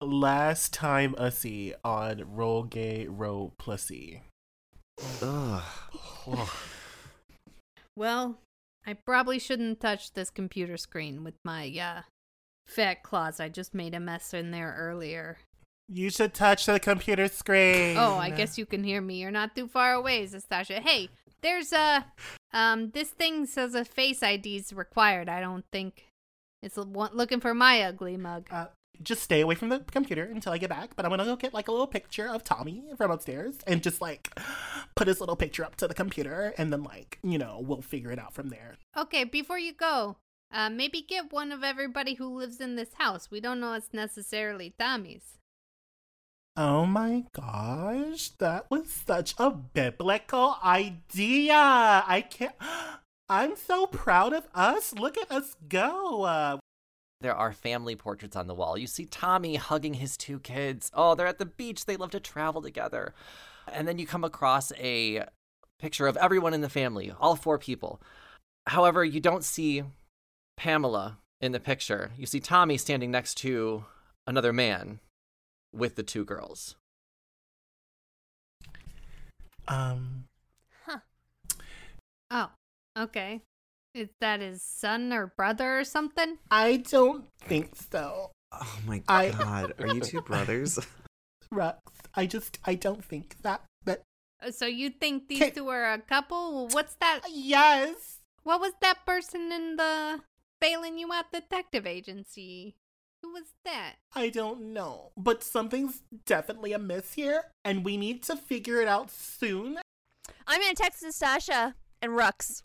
last time Ussy on Roll Gay Roll Plussy. Ugh. Well, I probably shouldn't touch this computer screen with my uh fat claws. I just made a mess in there earlier. You should touch the computer screen. Oh, I guess you can hear me. You're not too far away, Zastasha. Hey, there's a um this thing says a face ID is required. I don't think it's looking for my ugly mug. Uh, just stay away from the computer until I get back. But I'm gonna go get like a little picture of Tommy from upstairs and just like put his little picture up to the computer, and then like you know we'll figure it out from there. Okay, before you go, uh maybe get one of everybody who lives in this house. We don't know it's necessarily Tommy's. Oh my gosh, that was such a biblical idea. I can't. I'm so proud of us. Look at us go. Uh, There are family portraits on the wall. You see Tommy hugging his two kids. Oh, they're at the beach. They love to travel together. And then you come across a picture of everyone in the family, all four people. However, you don't see Pamela in the picture. You see Tommy standing next to another man with the two girls. um, Huh. Oh, okay. Is that his son or brother or something? I don't think so. Oh my I- god, are you two brothers? Rux, I just, I don't think that. That Uh, So you think these Ca- two are a couple? What's that? yes. What was that person in the bailing you out detective agency? Who was that? I don't know, but something's definitely amiss here, and we need to figure it out soon. I'm gonna text Sasha and Rux.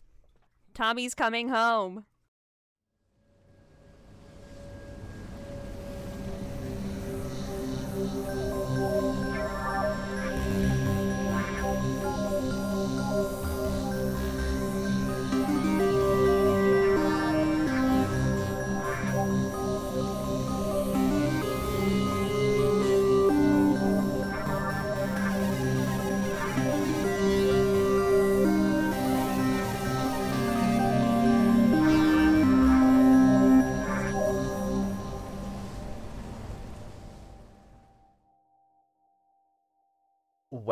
Tommy's coming home.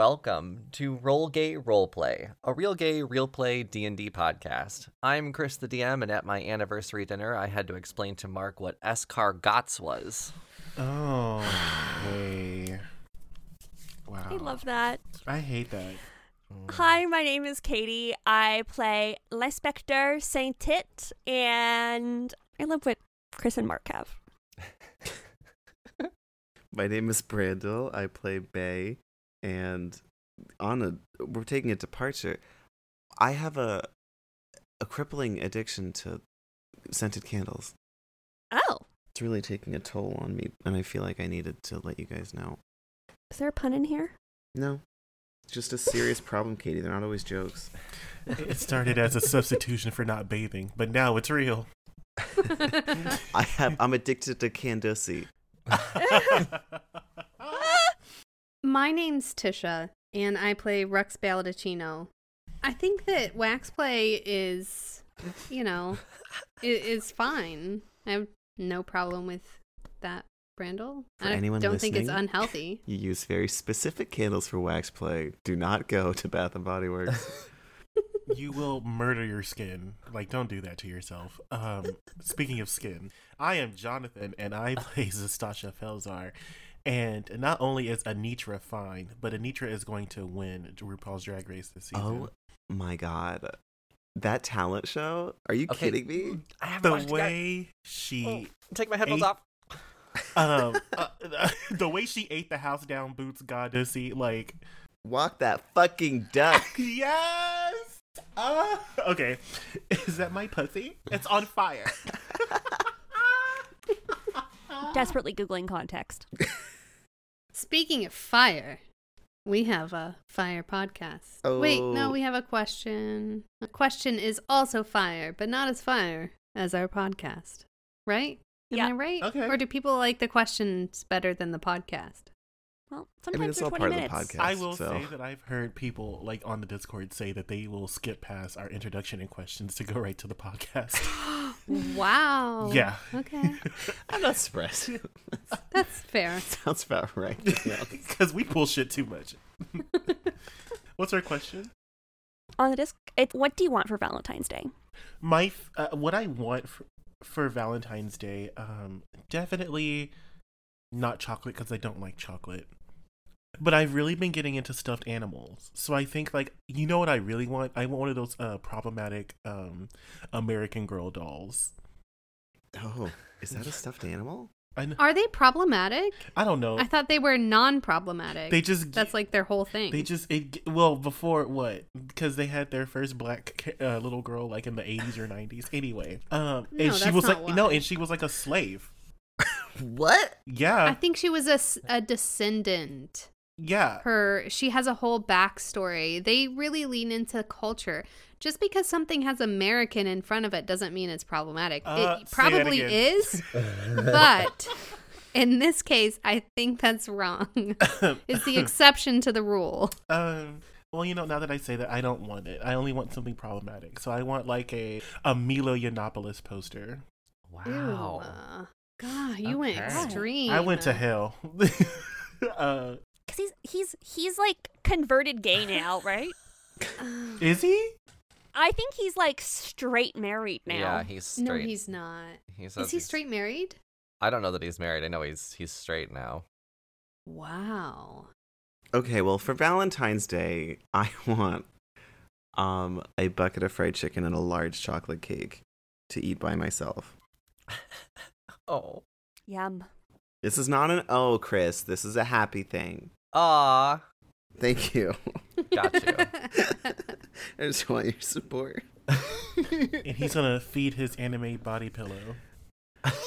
Welcome to Roll Gay Roleplay, a real gay, real play D&D podcast. I'm Chris the DM, and at my anniversary dinner, I had to explain to Mark what Escar Gotts was. Oh, hey. Wow. I love that. I hate that. Mm. Hi, my name is Katie. I play Lespectre Saint Tit, and I love what Chris and Mark have. My name is Brandel. I play Bay, and on a we're taking a departure. I have a a crippling addiction to scented candles. Oh, It's really taking a toll on me, and I feel like I needed to let you guys know. is there a pun in here? No, it's just a serious problem, Katie. They're not always jokes. It started as a substitution for not bathing, but now it's real. I have. I'm addicted to Candussy. My name's Tisha, and I play Rux Baldacchino. I think that wax play is, you know, i- is fine. I have no problem with that, Brandel. For I anyone don't think it's unhealthy. You use very specific candles for wax play. Do not go to Bath and Body Works. you will murder your skin. Like, don't do that to yourself. Um, speaking of skin, I am Jonathan, and I play Zastasha Felzar. And not only is Anetra fine, but Anetra is going to win RuPaul's Drag Race this season. oh my god, that talent show? Are you Okay. kidding me? I haven't the watched it yet. way she, Take my headphones Eight- off. um, uh, the way she ate the house down boots, Goddessy, like, Walk that fucking duck. yes. Uh, okay, is that my pussy? It's on fire. Desperately Googling context. Speaking of fire, we have a fire podcast. Wait, no, Oh. we have a question. A question is also fire, but not as fire as our podcast. Right? Am Yeah. I right? Okay. Or do people like the questions better than the podcast? Well, I sometimes mean, it's they're all 20 part of the minutes. podcast. I will so- say that I've heard people like on the Discord say that they will skip past our introduction and questions to go right to the podcast. Wow. Yeah. Okay. I'm not surprised. That's fair. Sounds about right. Yeah. Because we pull shit too much. What's our question? On the disc, it, what do you want for Valentine's Day? My f- uh, what I want for, for Valentine's Day, um, definitely not chocolate because I don't like chocolate. But I've really been getting into stuffed animals. So I think like you know what I really want? I want one of those uh problematic um American Girl dolls. Oh, is that a stuffed animal? Are they problematic? I don't know. I thought they were non-problematic. They just That's like their whole thing. They just it well before what because they had their first black uh, little girl like in the 80s or 90s anyway um No, and she was not like no and she was like a slave What? yeah I think she was a, a descendant. Yeah Her she has a whole backstory. They really lean into culture. Just because something has American in front of it doesn't mean it's problematic. Uh, it probably again. is, but in this case, I think that's wrong. it's the exception to the rule. um well you know now that I say that I don't want it I only want something problematic so I want like a a Milo Yiannopoulos poster Wow. Ew, God, you went extreme. I went to hell uh Because he's he's he's like converted gay now, right? is he I think he's like straight married now. Yeah, he's straight. No, he's not. He Is he he's- straight married? I don't know that he's married. I know he's he's straight now. Wow. Okay, well, for Valentine's Day, I want um a bucket of fried chicken and a large chocolate cake to eat by myself. Oh. Yum. This is not an oh, Chris. This is a happy thing. Ah. Thank you. Got you. I just want your support. and he's gonna feed his anime body pillow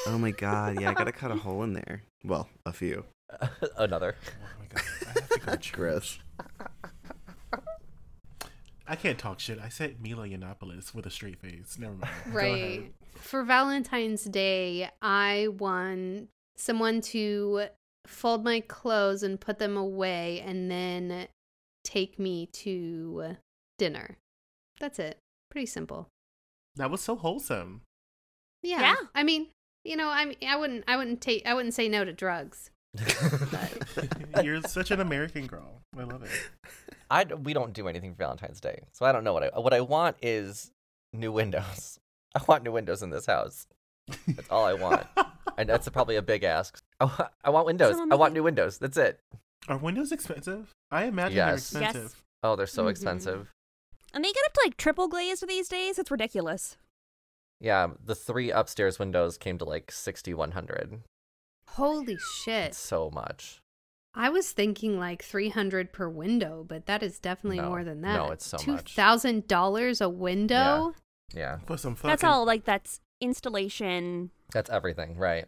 Oh my god, yeah, I gotta cut a hole in there. Well, a few. Another. oh my god I have to go to. Gross. I can't talk shit. I said Mila Yiannopoulos with a straight face. Never mind. Right. For Valentine's Day, I want someone to fold my clothes and put them away and then take me to dinner. That's it. Pretty simple. That was so wholesome. Yeah. Yeah. I mean, you know, I mean, I wouldn't I wouldn't take I wouldn't say no to drugs. You're such an American girl. I love it. I d- we don't do anything for Valentine's Day, so I don't know what I what I want is new windows. I want new windows in this house. That's all I want, and that's probably a big ask. I want, I want windows. I want new windows. That's it. Are windows expensive? I imagine Yes. they're Yes. expensive. Oh, they're so Mhm. expensive. And they get up to like triple glazed these days. It's ridiculous. Yeah, the three upstairs windows came to like sixty one hundred. Holy shit. It's so much. I was thinking like 300 per window, but that is definitely No. more than that. No, it's so much. $2,000 a window? Yeah, For some fucking. That's all like that's installation. That's everything. Right?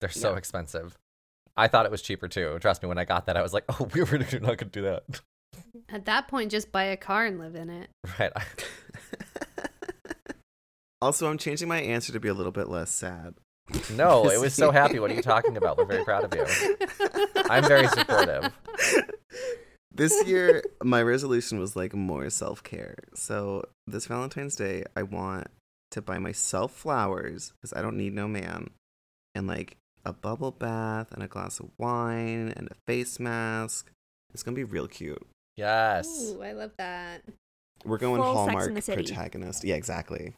They're so Yeah. expensive. I thought it was cheaper too. Trust me, when I got that, I was like, "Oh, we were not going to do that." At that point, just buy a car and live in it. Right? also, I'm changing my answer to be a little bit less sad. No, it was so happy. What are you talking about? We're very proud of you. I'm very supportive. this year, my resolution was like more self care. So, this Valentine's Day, I want to buy myself flowers because I don't need no man, and like a bubble bath and a glass of wine and a face mask. It's gonna be real cute. Yes. Ooh, I love that. We're going Full Hallmark protagonist. Yeah, exactly.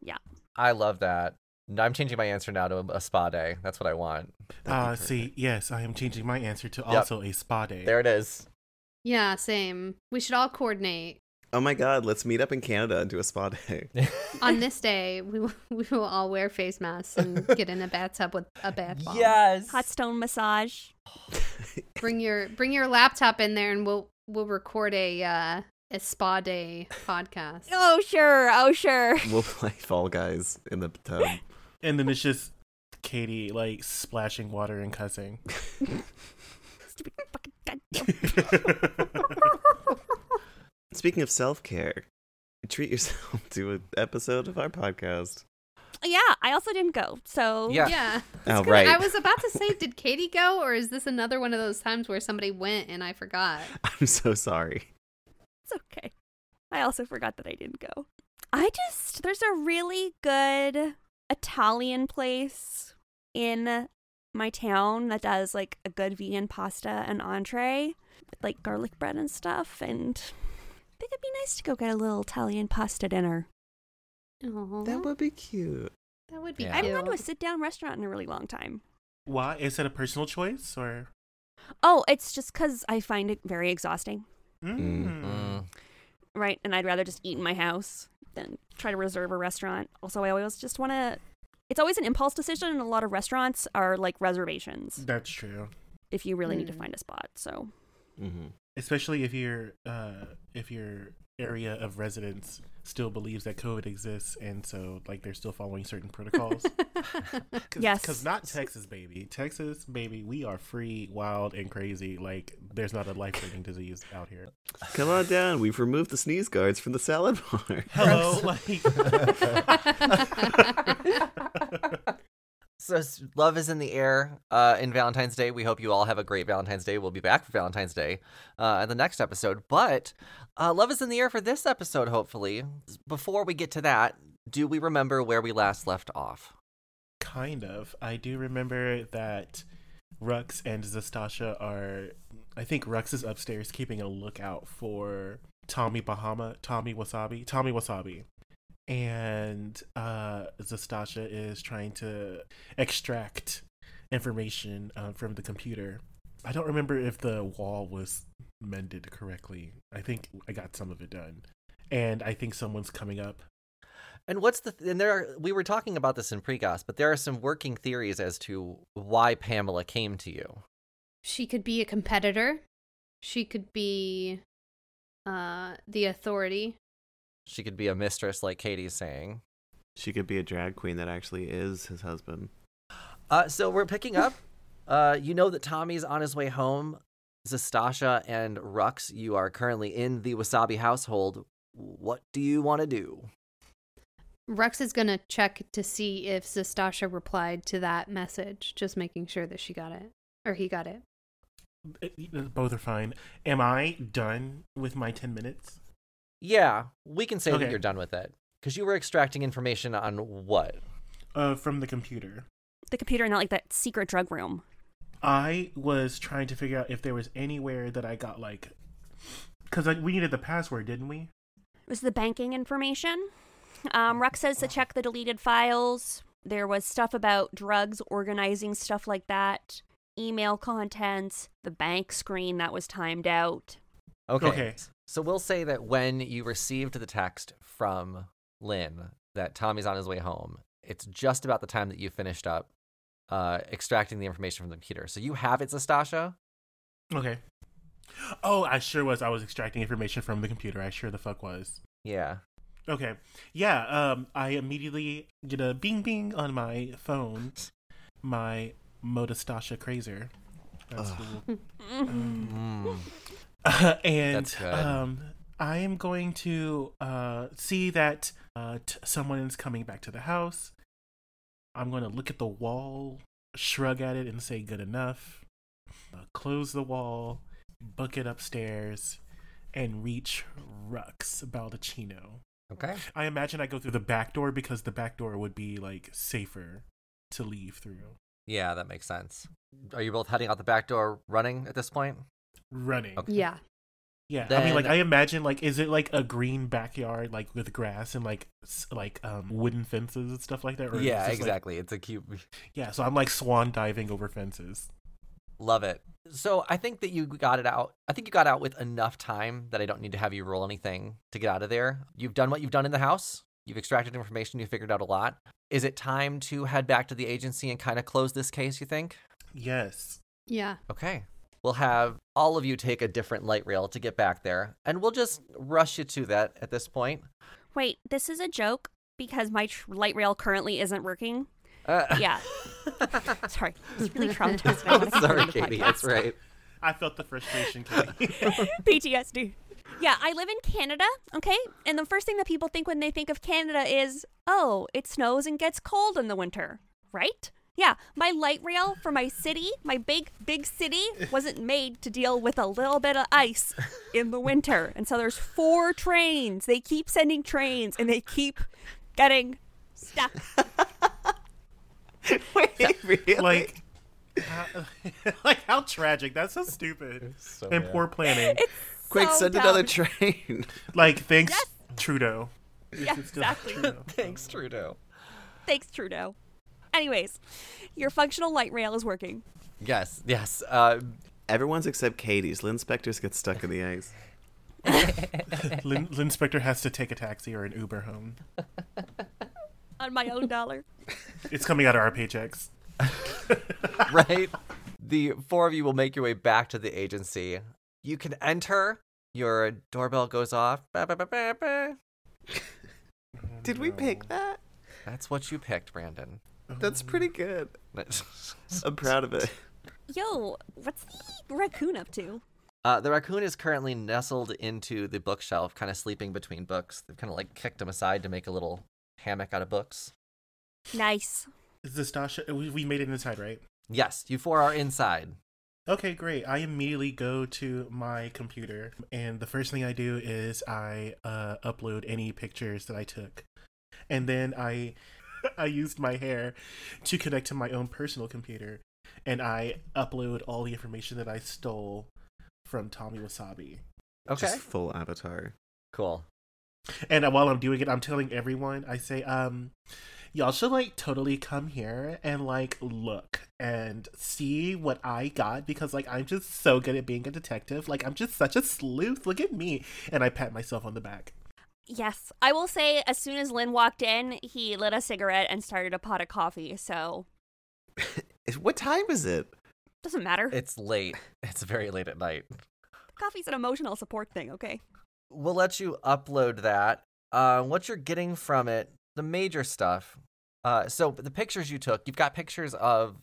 Yeah. I love that. I'm changing my answer now to a, a spa day. That's what I want. That'd Uh, see, yes, I am changing my answer to Yep. also a spa day. There it is. Yeah, same. We should all coordinate. Oh my god, let's meet up in Canada and do a spa day. On this day, we will, we will all wear face masks and get in a bathtub with a bath bomb. yes. Hot stone massage. Bring your bring your laptop in there, and we'll we'll record a uh, a spa day podcast. Oh sure, oh sure. we'll play Fall Guys in the tub. And then it's just Katie like splashing water and cussing. Stupid fucking goddamn. Speaking of self care, treat yourself to an episode of our podcast. Yeah, I also didn't go. So Yeah. Yeah. Oh, It's right. I was about to say, did Katie go, or is this another one of those times where somebody went and I forgot? I'm so sorry. it's okay. I also forgot that I didn't go. I just there's a really good Italian place in my town that does like a good vegan pasta and entree with like garlic bread and stuff. And I think it'd be nice to go get a little Italian pasta dinner. Aw, That would be cute. that would be Yeah. I haven't gone to a sit down restaurant in a really long time. Why is it a personal choice or? Oh, it's just because I find it very exhausting, Mm. Mm. right? And I'd rather just eat in my house than try to reserve a restaurant. Also, I always just want to. It's always an impulse decision, and a lot of restaurants are like reservations That's true. if you really need to Mm. find a spot. So, hmm Especially if your uh, if your area of residence still believes that COVID exists, and so like they're still following certain protocols. Cause, Yes. because not Texas, baby. Texas, baby, we are free, wild, and crazy. Like there's not a life-threatening disease out here. Come on down. We've removed the sneeze guards from the salad bar. Hello, like. So love is in the air uh, in Valentine's Day. We hope you all have a great Valentine's Day. We'll be back for Valentine's Day uh, in the next episode. But uh, love is in the air for this episode. Hopefully, before we get to that, do we remember where we last left off? kind of. I do remember that Rux and Zastasha are. I think Rux is upstairs keeping a lookout for Tommy Bahama, Tommy Wasabi, Tommy Wasabi. And uh, Zastasha is trying to extract information uh, from the computer. I don't remember if the wall was mended correctly. I think I got some of it done. And I think someone's coming up. And what's the and there? Are, we were talking about this in precast, but there are some working theories as to why Pamela came to you. she could be a competitor. She could be uh the authority. She could be a mistress, like Katie's saying. She could be a drag queen that actually is his husband. Uh, so we're picking up. Uh, you know that Tommy's on his way home. Zastasha and Rux, you are currently in the Wasabi household. What do you want to do? Rex is gonna check to see if Zastasha replied to that message, just making sure that she got it. Or he got it. It- Both are fine. Am I done with my 10 minutes? Yeah, we can say that you're done with it because you were extracting information on what? Uh, from the computer. the computer in that like that secret drug room. I was trying to figure out if there was anywhere that I got like, because we needed the password, didn't we? It was the banking information. Um, Rux says to check the deleted files. There was stuff about drugs, organizing stuff like that, email contents, the bank screen that was timed out. Okay. Okay. So we'll say that when you received the text from Lynn that Tommy's on his way home, it's just about the time that you finished up uh, extracting the information from the computer. So you have it, Zastasha. Okay. Oh, I sure was. I was extracting information from the computer. I sure the fuck was. Yeah. Okay. Yeah. Um. I immediately get a bing bing on my phone. My Modestasha Crazer. That's cool. Mm. and um, I am going to uh, see that uh, t- someone is coming back to the house. I'm going to look at the wall, shrug at it, and say, good enough. Uh, close the wall, book it upstairs, and reach Rux Baldacchino. Okay. I imagine I go through the back door because the back door would be like safer to leave through. Yeah, that makes sense. Are you both heading out the back door running at this point? Running. Okay. Yeah. Yeah, I mean, like I imagine, like, is it like a green backyard, like with grass and like like um wooden fences and stuff like that? Or yeah, it just, like- exactly. It's a cute. yeah, so I'm like swan diving over fences. Love it. So I think that you got it out. I think you got out with enough time that I don't need to have you roll anything to get out of there. You've done what you've done in the house. You've extracted information. You figured out a lot. Is it time to head back to the agency and kind of close this case? You think? Yes. Yeah. Okay. We'll have all of you take a different light rail to get back there, and we'll just rush you to that at this point. Wait, this is a joke because my tr- light rail currently isn't working. Uh, Yeah. Sorry, it's really traumatized. I sorry, Katie. That's right. I felt the frustration, Katie. PTSD. Yeah, I live in Canada, okay? And the first thing that people think when they think of Canada is, oh, it snows and gets cold in the winter, right? Yeah, my light rail for my city, my big, big city, wasn't made to deal with a little bit of ice in the winter. And so there's four trains. They keep sending trains and they keep getting stuck. Wait, really? Like, how, like how tragic. That's so stupid. So and bad. poor planning. quick, so send another train. Like, thanks, Yes. Trudeau. Yeah, exactly. Trudeau. Thanks, Trudeau. Thanks, Trudeau. Anyways, your functional light rail is working. Yes, yes. Uh, Everyone's except Katie's. Lynn Spector's gets stuck in the ice. Lynn, Lynn Spector has to take a taxi or an Uber home. On my own dollar. It's coming out of our paychecks. right? The four of you will make your way back to the agency. You can enter. Your doorbell goes off. Ba, ba, ba, ba, ba. Did we pick that? That's what you picked, Brandon. That's pretty good. I'm proud of it. Yo, what's the raccoon up to? Uh, the raccoon is currently nestled into the bookshelf, kind of sleeping between books. They've kind of like kicked him aside to make a little hammock out of books. Nice. Is this Dasha? We, we made it inside, right? Yes, you four are inside. Okay, great. I immediately go to my computer, and the first thing I do is I uh, upload any pictures that I took, and then I I used my hair to connect to my own personal computer, and I upload all the information that I stole from Tommy Wasabi. Okay, Just full avatar. cool. And while I'm doing it, I'm telling everyone, I say, um, y'all should like totally come here and like look and see what I got because like I'm just so good at being a detective. Like I'm just such a sleuth. Look at me. And I pat myself on the back. Yes. I will say, as soon as Lynn walked in, he lit a cigarette and started a pot of coffee, so What time is it? doesn't matter. It's late. It's very late at night. Coffee's an emotional support thing, okay? We'll let you upload that. Uh, what you're getting from it, the major stuff. Uh, so the pictures you took, you've got pictures of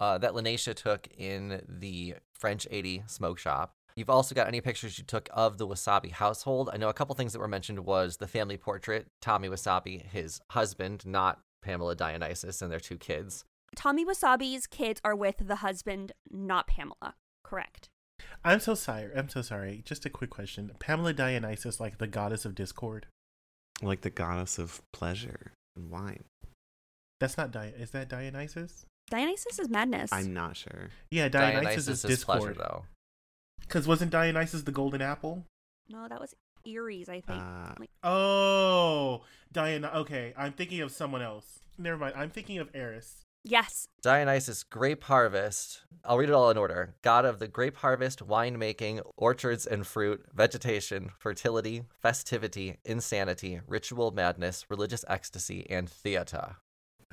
uh, that Lanesha took in the French 80 smoke shop. You've also got any pictures you took of the Wasabi household. I know a couple things that were mentioned was the family portrait, Tommy Wasabi, his husband, not Pamela Dionysus, and their two kids. Tommy Wasabi's kids are with the husband, not Pamela. Correct. I'm so sorry. I'm so sorry. Just a quick question. Pamela Dionysus, like the goddess of discord. Like the goddess of pleasure and wine. That's not Di. Is that Dionysus? Dionysus is madness. I'm not sure. Yeah, Dionysus, is is pleasure, discord. though. Because wasn't Dionysus the golden apple? No, that was Aries, I think. Uh, like, Oh, Diana. Okay, I'm thinking of someone else. Never mind. I'm thinking of Eris. yes. Dionysus, grape harvest. I'll read it all in order. God of the grape harvest, winemaking, orchards and fruit, vegetation, fertility, festivity, insanity, ritual madness, religious ecstasy, and theata.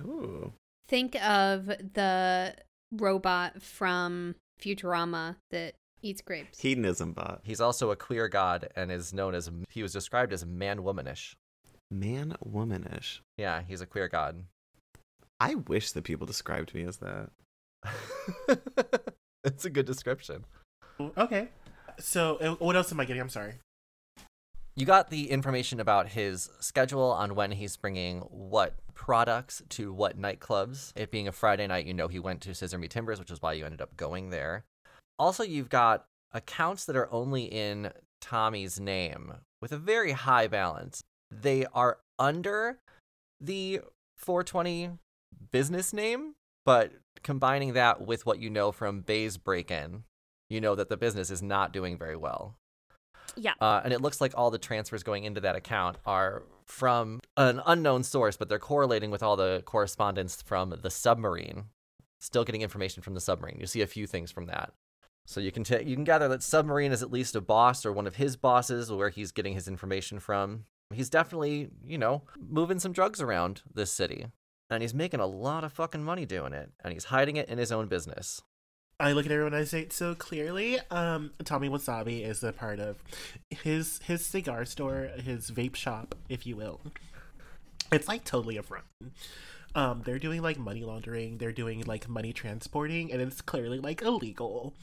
ooh. Think of the robot from Futurama that eats grapes. Hedonism bot. He's also a queer god and is known as, he was described as man womanish. Man womanish. Yeah, he's a queer god. I wish that people described me as that. it's a good description. Okay. So, uh, what else am I getting? I'm sorry. You got the information about his schedule on when he's bringing what products to what nightclubs. It being a Friday night, you know he went to Scissor Me Timbers, which is why you ended up going there. Also, you've got accounts that are only in Tommy's name with a very high balance. They are under the 420 business name, but combining that with what you know from Bay's break in, you know that the business is not doing very well. Yeah. Uh, and it looks like all the transfers going into that account are from an unknown source, but they're correlating with all the correspondence from the submarine. Still getting information from the submarine. You see a few things from that. So you can ta- you can gather that submarine is at least a boss or one of his bosses, where he's getting his information from. He's definitely, you know, moving some drugs around this city, and he's making a lot of fucking money doing it, and he's hiding it in his own business. I look at everyone and I say so clearly. Um, Tommy Wasabi is a part of his his cigar store, his vape shop, if you will. It's like totally a front. Um, they're doing like money laundering, they're doing like money transporting, and it's clearly like illegal.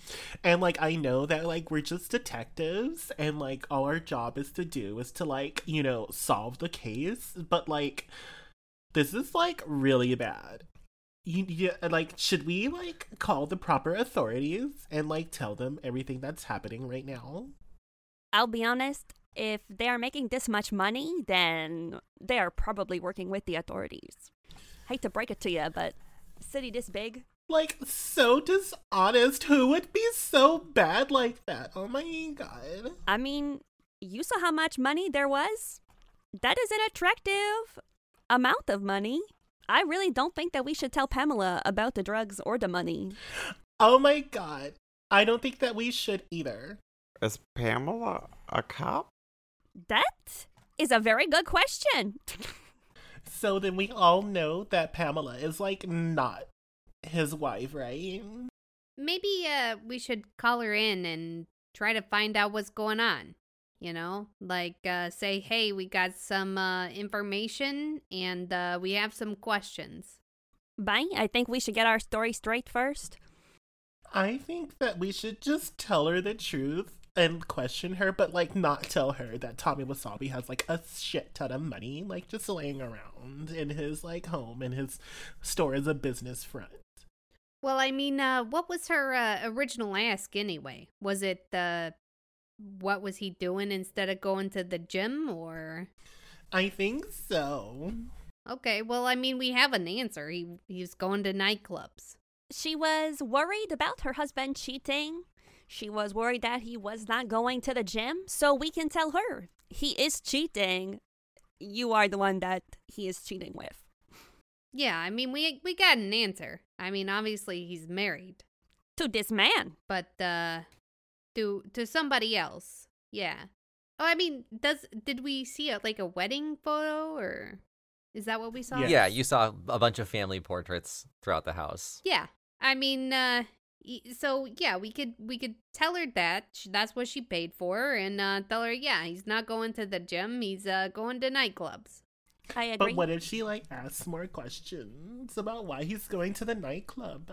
And like I know that like we're just detectives, and like all our job is to do is to like you know solve the case, but like this is like really bad you, you like should we like call the proper authorities and like tell them everything that's happening right now I'll be honest, if they are making this much money, then they are probably working with the authorities. Hate to break it to you, but city this big. Like, so dishonest. Who would be so bad like that? Oh my god. I mean, you saw how much money there was? That is an attractive amount of money. I really don't think that we should tell Pamela about the drugs or the money. Oh my god. I don't think that we should either. Is Pamela a cop? That is a very good question. So then we all know that Pamela is like not his wife, right? Maybe uh we should call her in and try to find out what's going on. You know, like uh say, "Hey, we got some uh information and uh we have some questions." Bang, I think we should get our story straight first. I think that we should just tell her the truth and question her, but like not tell her that Tommy Wasabi has like a shit ton of money, like just laying around in his like home and his store as a business front. Well, I mean, uh what was her uh, original ask anyway? Was it the what was he doing instead of going to the gym or I think so. Okay, well, I mean, we have an answer. He he's going to nightclubs. She was worried about her husband cheating. She was worried that he was not going to the gym, so we can tell her he is cheating. You are the one that he is cheating with. Yeah, I mean, we we got an answer. I mean, obviously he's married, To this man. but uh to to somebody else. Yeah. Oh, I mean, does did we see a, like a wedding photo or is that what we saw? Yes. Yeah, you saw a bunch of family portraits throughout the house. Yeah. I mean, uh y- so yeah, we could we could tell her that that's what she paid for and uh tell her yeah, he's not going to the gym, he's uh going to nightclubs. I agree. But what if she like asks more questions about why he's going to the nightclub?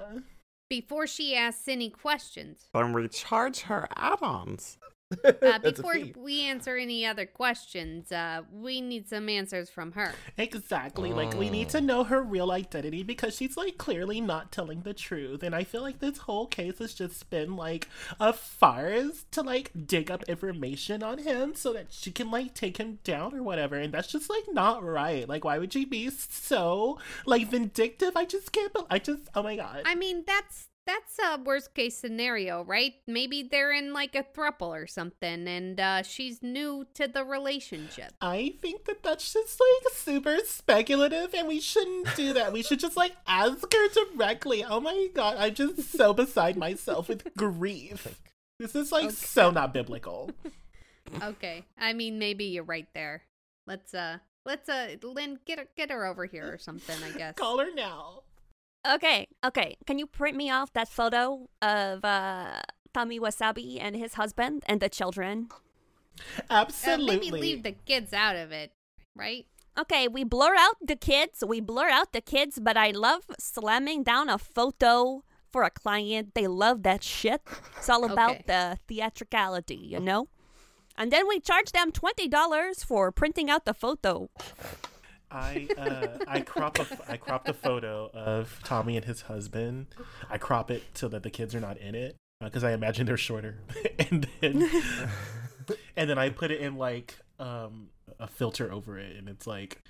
Before she asks any questions. Then we charge her add-ons. Uh, before we answer any other questions, uh, we need some answers from her. Exactly. Like we need to know her real identity because she's like clearly not telling the truth. And I feel like this whole case has just been like a farce to like dig up information on him so that she can like take him down or whatever. And that's just like not right. Like why would she be so like vindictive? I just can't bel I just oh my god. I mean, that's that's a worst case scenario, right? Maybe they're in like a thruple or something, and uh, she's new to the relationship. I think that that's just like super speculative and we shouldn't do that. We should just like ask her directly. Oh my god, I'm just so beside myself with grief. This is like so not biblical. Okay, I mean, maybe you're right there. Let's uh, let's uh, Lynn, get her, get her over here or something. I guess. Call her now. Okay, okay. Can you print me off that photo of uh, Tommy Wasabi and his husband and the children? Uh, Absolutely. maybe leave the kids out of it, right? Okay, we blur out the kids. We blur out the kids, but I love slamming down a photo for a client. They love that shit. It's all about Okay. the theatricality, you know? And then we charge them $20 for printing out the photo. I uh, I crop a I cropped a photo of Tommy and his husband. I crop it so that the kids are not in it because I imagine they're shorter, and then and then I put it in like um a filter over it, and it's like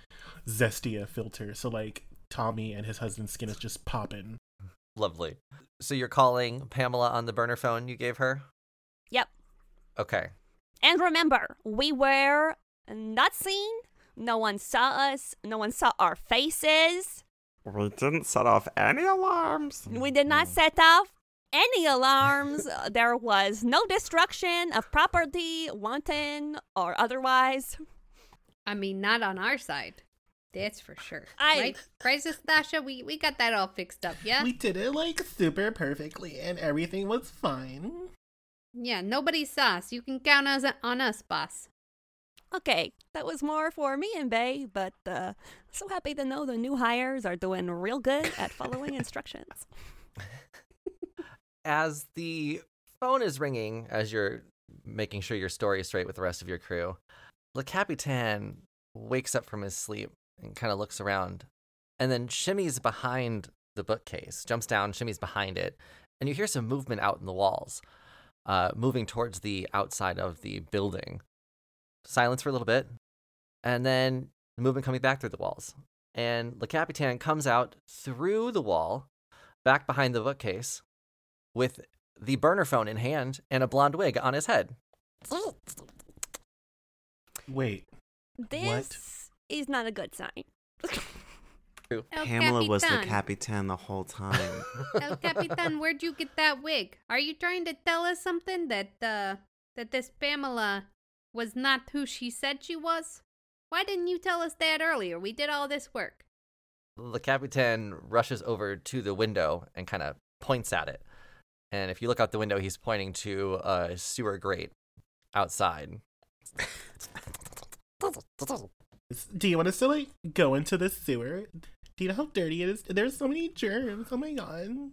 Zestia filter. So like Tommy and his husband's skin is just popping. Lovely. So you're calling Pamela on the burner phone you gave her? Yep. Okay. And remember, we were not seen. No one saw us. No one saw our faces. We didn't set off any alarms. We did not mm. set off any alarms. There was no destruction of property, wanton or otherwise. I mean, not on our side. That's for sure. I- Right, Crisis Nasha, we we got that all fixed up. Yeah, We did it like super perfectly, and everything was fine. yeah. Nobody saw us. You can count us on us, boss. Okay, that was more for me and Bay, but uh, so happy to know the new hires are doing real good at following instructions. As the phone is ringing, as you're making sure your story is straight with the rest of your crew, Le Capitan wakes up from his sleep and kind of looks around and then shimmies behind the bookcase, jumps down, shimmies behind it, and you hear some movement out in the walls, uh, moving towards the outside of the building. Silence for a little bit, and then the movement coming back through the walls. and Le Capitan comes out through the wall, back behind the bookcase, with the burner phone in hand and a blonde wig on his head. Wait, This is not a good sign. El Pamela was the Capitan. Capitan the whole time. El Capitan, where'd you get that wig? Are you trying to tell us something that uh that this Pamela was not who she said she was? Why didn't you tell us that earlier? We did all this work. Le Capitan rushes over to the window and kind of points at it. And if you look out the window, he's pointing to a sewer grate outside. do you want us to like go into the sewer? Do you know how dirty it is? There's so many germs. Oh my god.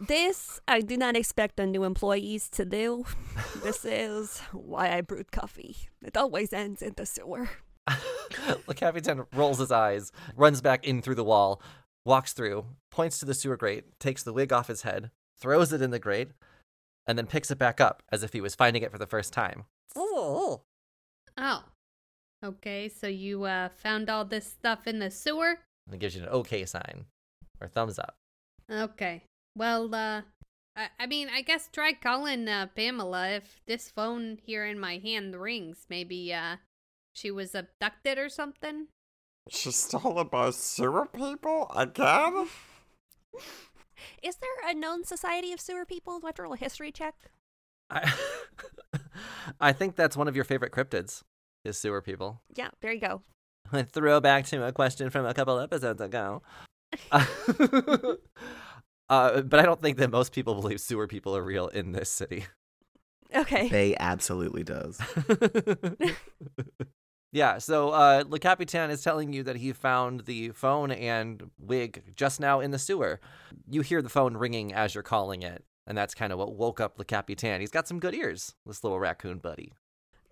This I do not expect the new employees to do. This is why I brewed coffee. It always ends in the sewer. Le Capitan rolls his eyes, runs back in through the wall, walks through, points to the sewer grate, takes the wig off his head, throws it in the grate, and then picks it back up as if he was finding it for the first time. Oh. Okay, so you uh found all this stuff in the sewer? And it gives you an okay sign or thumbs up. Okay. Well, uh I, I mean, I guess try calling uh, Pamela if this phone here in my hand rings. Maybe uh she was abducted or something. She stole about sewer people again? Is there a known society of sewer people? Do I have to roll a history check? I, I think that's one of your favorite cryptids, is sewer people. Yeah, there you go. Throwback to a question from a couple episodes ago. Uh, but I don't think that most people believe sewer people are real in this city. Okay. Bay absolutely does. yeah, so uh, Le Capitan is telling you that he found the phone and wig just now in the sewer. You hear the phone ringing as you're calling it, and that's kind of what woke up Le Capitan. He's got some good ears, this little raccoon buddy.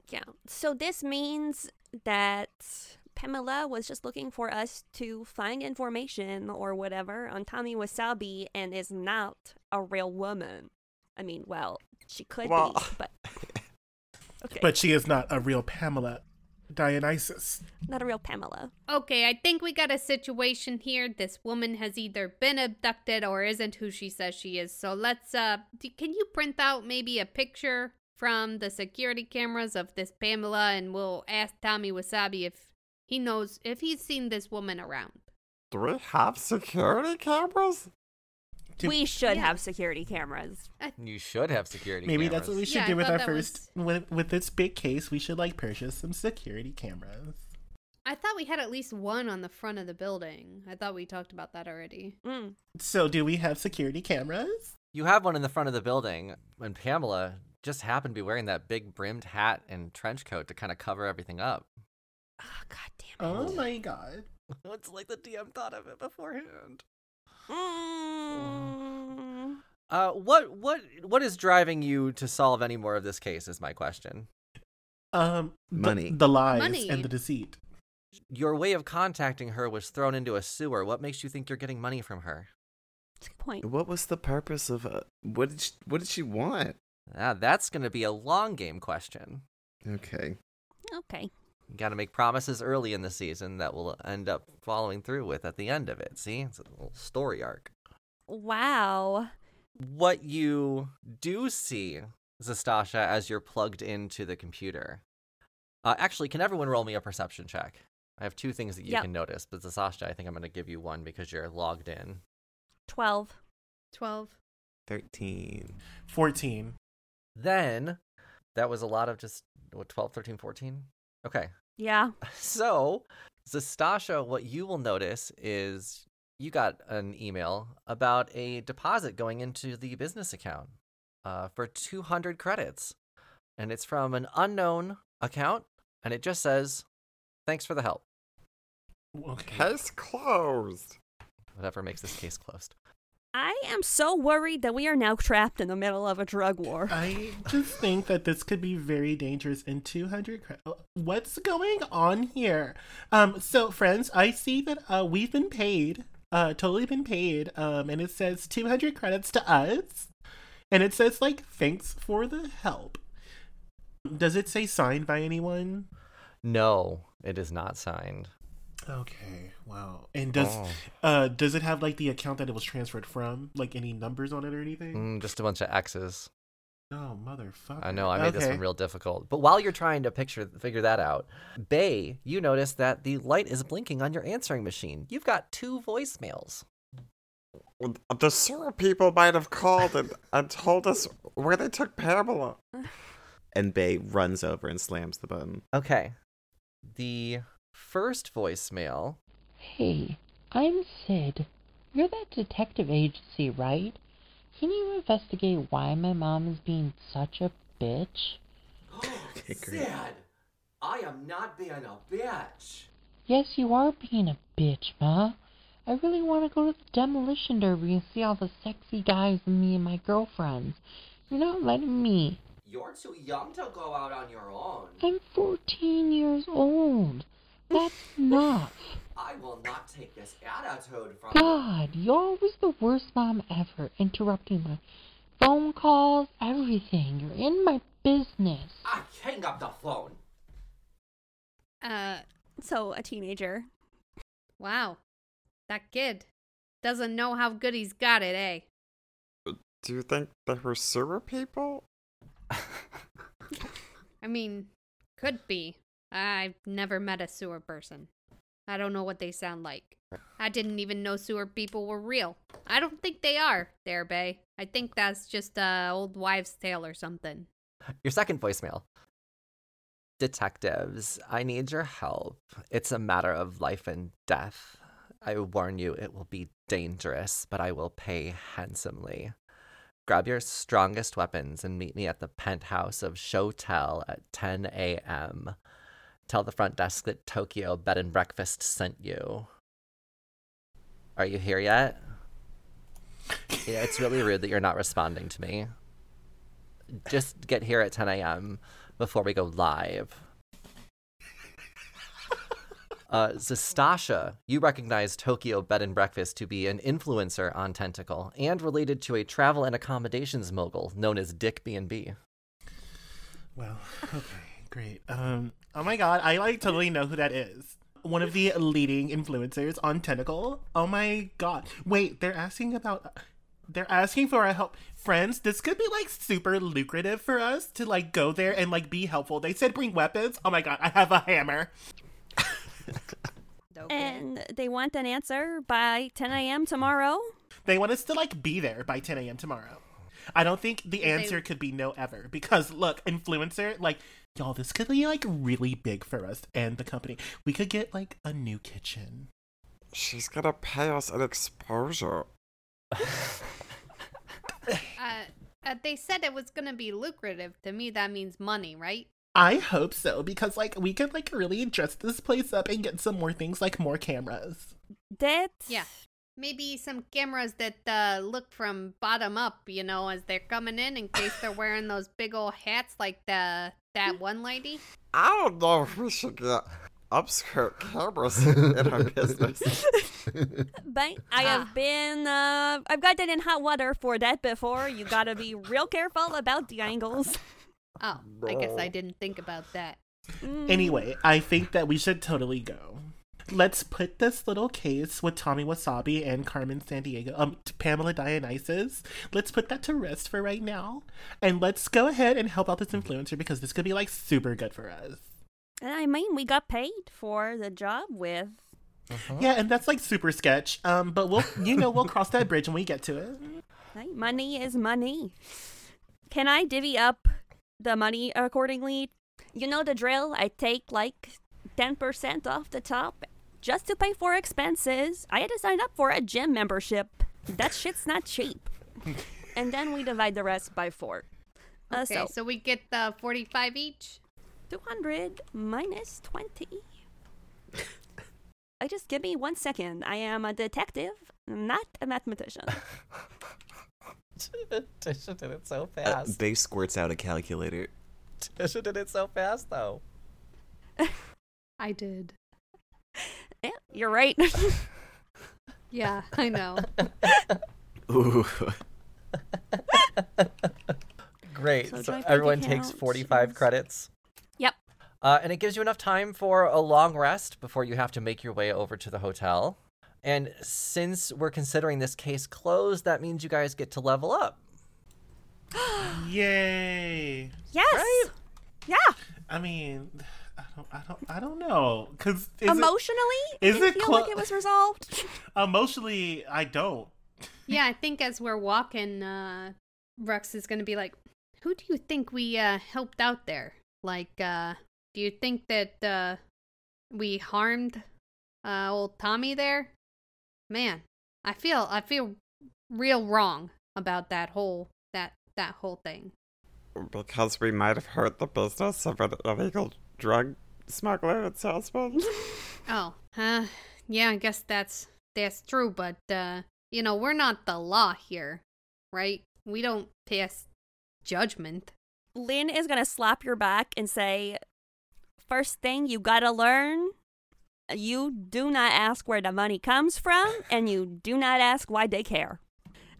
Yeah. So this means that Pamela was just looking for us to find information or whatever on Tommy Wasabi and is not a real woman. I mean, well, she could Well- be, but okay, But she is not a real Pamela Dionysus. not a real Pamela. Okay, I think we got a situation here. This woman has either been abducted or isn't who she says she is. So let's uh d- can you print out maybe a picture from the security cameras of this Pamela and we'll ask Tommy Wasabi if he knows if he's seen this woman around. Do we have security cameras? Do- we should Yeah. have security cameras. You should have security Maybe cameras. that's what we should Yeah, do with our that first with, with this big case. We should like purchase some security cameras. I thought we had at least one on the front of the building. I thought we talked about that already. Mm. So, do we have security cameras? You have one in the front of the building, and Pamela just happened to be wearing that big brimmed hat and trench coat to kind of cover everything up. Oh, God damn it. Oh my god. it's like the DM thought of it beforehand. Mm. Uh, what what what is driving you to solve any more of this case? Is my question. Um, the- Money. the, lies, Money. and the deceit. Your way of contacting her was thrown into a sewer. What makes you think you're getting money from her? That's a good point. What was the purpose of uh, what did she, what did she want? Ah, that's going to be a long game question. Okay. Okay. You got to make promises early in the season that we'll end up following through with at the end of it. See, it's a little story arc. Wow. What you do see, Zastasha, as you're plugged into the computer. Uh, actually, can everyone roll me a perception check? I have two things that you Yep. can notice, but Zastasha, I think I'm going to give you one because you're logged in. 12. 12. 13. 14. Then, that was a lot of just, what, 12, 13, 14? Okay. Yeah. So, Zastasha, what you will notice is you got an email about a deposit going into the business account uh, for 200 credits. And it's from an unknown account, and it just says, thanks for the help. Okay. Case closed. Whatever makes this case closed. I am so worried that we are now trapped in the middle of a drug war. I just think that this could be very dangerous in 200 cre- What's going on here? Um so friends, I see that uh we've been paid. Uh totally been paid. Um and it says 200 credits to us. And it says like thanks for the help. Does it say signed by anyone? No, it is not signed. Okay. Wow. And does Oh. uh does it have like the account that it was transferred from? Like any numbers on it or anything? Mm, just a bunch of X's. Oh motherfucker. I know I made this one real difficult. But while you're trying to picture figure that out, Bay, you notice that the light is blinking on your answering machine. You've got two voicemails. The sewer people might have called and, and told us where they took Pamela. And Bay runs over and slams the button. Okay. The first voicemail. Hey, I'm Sid. You're that detective agency, right? Can you investigate why my mom is being such a bitch? Okay, great. I am not being a bitch. Yes, you are being a bitch, Ma. I really want to go to the demolition derby and see all the sexy guys and me and my girlfriends. You're not letting me. You're too young to go out on your own. I'm 14 years old. That's enough. I will not take this attitude from God, you're always the worst mom ever, interrupting my phone calls, everything. You're in my business. I hang up the phone. Uh, So, a teenager. wow. That kid doesn't know how good he's got it, eh? Do you think they were sewer people? I mean, could be. I've never met a sewer person. I don't know what they sound like. I didn't even know sewer people were real. I don't think they are, there, Bay. I think that's just a old wives' tale or something. Your second voicemail. Detectives, I need your help. It's a matter of life and death. I warn you, it will be dangerous, but I will pay handsomely. Grab your strongest weapons and meet me at the penthouse of Shotel at 10 a.m. Tell the front desk that Tokyo Bed and Breakfast sent you. Are you here yet? It's really rude that you're not responding to me. Just get here at 10 a.m. before we go live. Uh, Zastasha, you recognize Tokyo Bed and Breakfast to be an influencer on Tentacle and related to a travel and accommodations mogul known as Dick B&B. Well, okay, great. Um, oh my god, I like totally know who that is. One of the leading influencers on Tentacle. Oh my god. Wait, they're asking about. They're asking for our help. Friends, this could be like super lucrative for us to like go there and like be helpful. They said bring weapons. Oh my god, I have a hammer. And they want an answer by 10 a.m. tomorrow. They want us to like be there by 10 a.m. tomorrow. I don't think the answer could be no ever because look, influencer, like y'all, this could be like really big for us and the company. We could get like a new kitchen. She's gonna pay us an exposure. Uh, uh, they said it was gonna be lucrative. To me, that means money, right? I hope so because like we could like really dress this place up and get some more things like more cameras. That Yeah. Maybe some cameras that uh, look from bottom up, you know, as they're coming in, in case they're wearing those big old hats like the that one lady. I don't know if we should get upskirt cameras in our business. But I have been, uh, I've gotten in hot water for that before. You gotta be real careful about the angles. Oh, I guess I didn't think about that. Mm. Anyway, I think that we should totally go. Let's put this little case with Tommy Wasabi and Carmen Sandiego, um, Pamela Dionysus. Let's put that to rest for right now, and let's go ahead and help out this influencer because this could be like super good for us. And I mean, we got paid for the job with. Yeah, and that's like super sketch. Um, but we'll, you know, we'll cross that bridge when we get to it. Right? Money is money. Can I divvy up the money accordingly? You know the drill. I take like 10% off the top just to pay for expenses. I had to sign up for a gym membership. That shit's not cheap. and then we divide the rest by four. Uh, Okay, so, so we get the forty-five each. 200 minus 20. I just give me one second. I am a detective, not a mathematician. Tisha did it so Uh, fast. Bay squirts out a calculator. Tisha did it so fast, though. I did. Yeah, you're right. Yeah, I know. Ooh. Great. So So, do I pick everyone takes accounts? 45 credits. Yep. Uh, and it gives you enough time for a long rest before you have to make your way over to the hotel. And since we're considering this case closed, that means you guys get to level up. Yay! Yes. Right? Yeah. I mean, I don't, I don't, I don't know, cause is Emotionally, is it it feel clo- like it was resolved? it, emotionally, I don't. yeah, I think as we're walking, uh, Rux is gonna be like, "Who do you think we uh, helped out there? Like, uh, do you think that uh, we harmed uh, old Tommy there? Man, I feel I feel real wrong about that whole that that whole thing. Because we might have hurt the business of an illegal drug smuggler and salesman. Oh, uh, yeah, I guess that's that's true, but uh, you know, we're not the law here, right? We don't pass judgment. Lynn is gonna slap your back and say, first thing you gotta learn, you do not ask where the money comes from, and you do not ask why they care."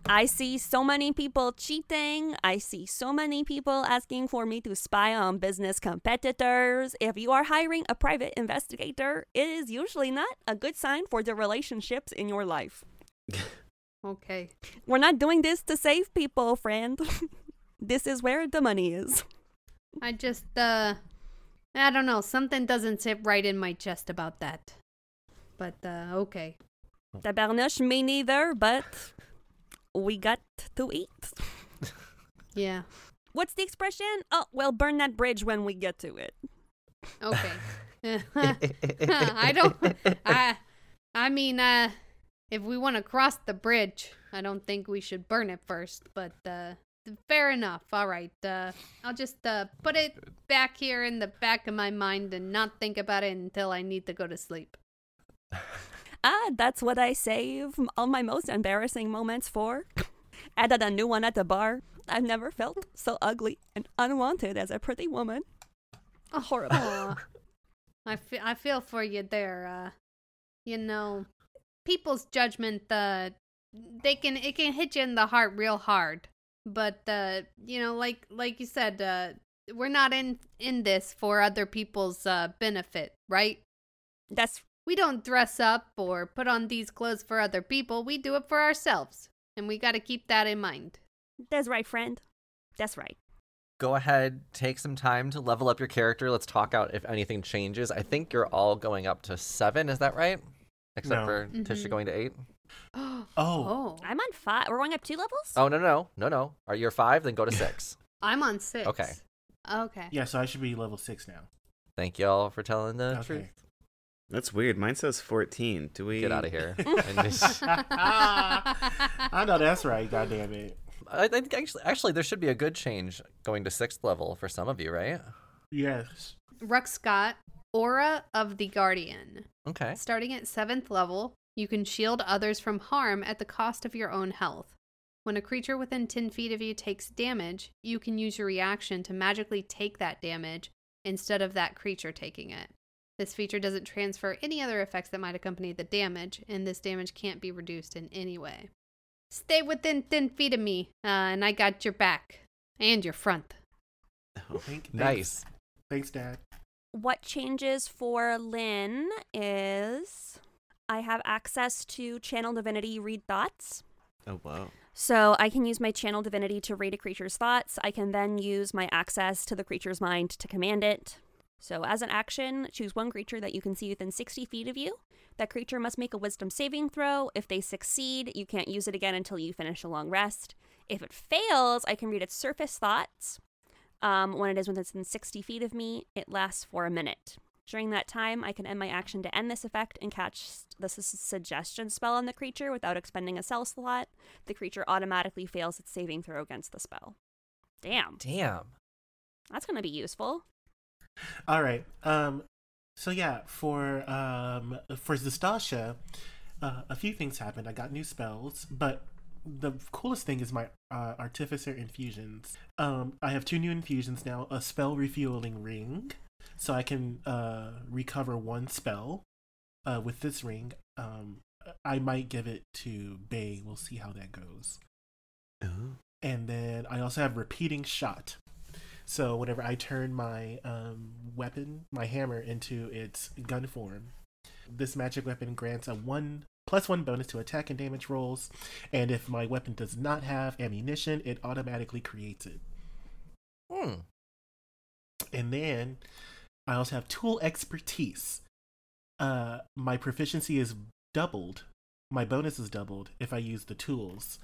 I see so many people cheating. I see so many people asking for me to spy on business competitors. If you are hiring a private investigator, it is usually not a good sign for the relationships in your life. Okay. We're not doing this to save people, friend. this is where the money is. I just uh I don't know, something doesn't sit right in my chest about that. But uh okay. Tabarnouche, me neither, but we got to eat. Yeah. What's the expression? Oh, well, burn that bridge when we get to it. Okay. I don't I I mean uh if we want to cross the bridge, I don't think we should burn it first, but uh fair enough. All right. Uh I'll just uh put it back here in the back of my mind and not think about it until I need to go to sleep. Ah, that's what I save all my most embarrassing moments for. Added a new one at the bar. I've never felt so ugly and unwanted as a pretty woman. Oh, horrible. Aw. I feel I feel for you there. Uh, you know, people's judgment. Uh, they can it can hit you in the heart real hard. But uh, you know, like like you said, uh, we're not in in this for other people's uh benefit, right? That's We don't dress up or put on these clothes for other people. We do it for ourselves, and we got to keep that in mind. that's right, friend. That's right. Go ahead, take some time to level up your character. Let's talk out if anything changes. I think you're all going up to seven, is that right? Except No. for Tisha Mhm. going to eight. Oh, Oh, I'm on five. We're going up two levels? Oh, no, no, no, no. Are you five? Then go to six. I'm on six. Okay. Okay. yeah. So I should be level six now. Thank y'all for telling the Okay. truth. That's weird. Mine says 14. Do we Get out of here. Just- I know that's right. God damn it. I think actually, actually, there should be a good change going to sixth level for some of you, right? Yes. Ruck Scott, Aura of the Guardian. Okay. Starting at 7th level, you can shield others from harm at the cost of your own health. When a creature within 10 feet of you takes damage, you can use your reaction to magically take that damage instead of that creature taking it. This feature doesn't transfer any other effects that might accompany the damage, and this damage can't be reduced in any way. Stay within 10 feet of me, uh, and I got your back and your front. Thank, thanks. Nice. Thanks, Dad. What changes for Lynn is I have access to Channel Divinity Read Thoughts. Oh, wow. So I can use my channel divinity to read a creature's thoughts. I can then use my access to the creature's mind to command it. So as an action, choose one creature that you can see within 60 feet of you. That creature must make a wisdom saving throw. If they succeed, you can't use it again until you finish a long rest. If it fails, I can read its surface thoughts. Um, when it is within 60 feet of me, it lasts for a minute. During that time, I can end my action to end this effect and catch the su- suggestion spell on the creature without expending a spell slot. The creature automatically fails its saving throw against the spell. Damn, Damn. that's gonna be useful. All right. Um. So yeah, for um for Zastasha, uh, a few things happened. I got new spells, but the coolest thing is my uh, artificer infusions. Um, I have two new infusions now: a spell refueling ring, so I can uh recover one spell. Uh, with this ring, um, I might give it to Bay. We'll see how that goes. Oh. And then I also have repeating shot. So whenever I turn my um, weapon, my hammer, into its gun form, this magic weapon grants a one plus one bonus to attack and damage rolls, and if my weapon does not have ammunition, it automatically creates it. Hmm. And then I also have tool expertise. Uh, my proficiency is doubled. My bonus is doubled if I use the tools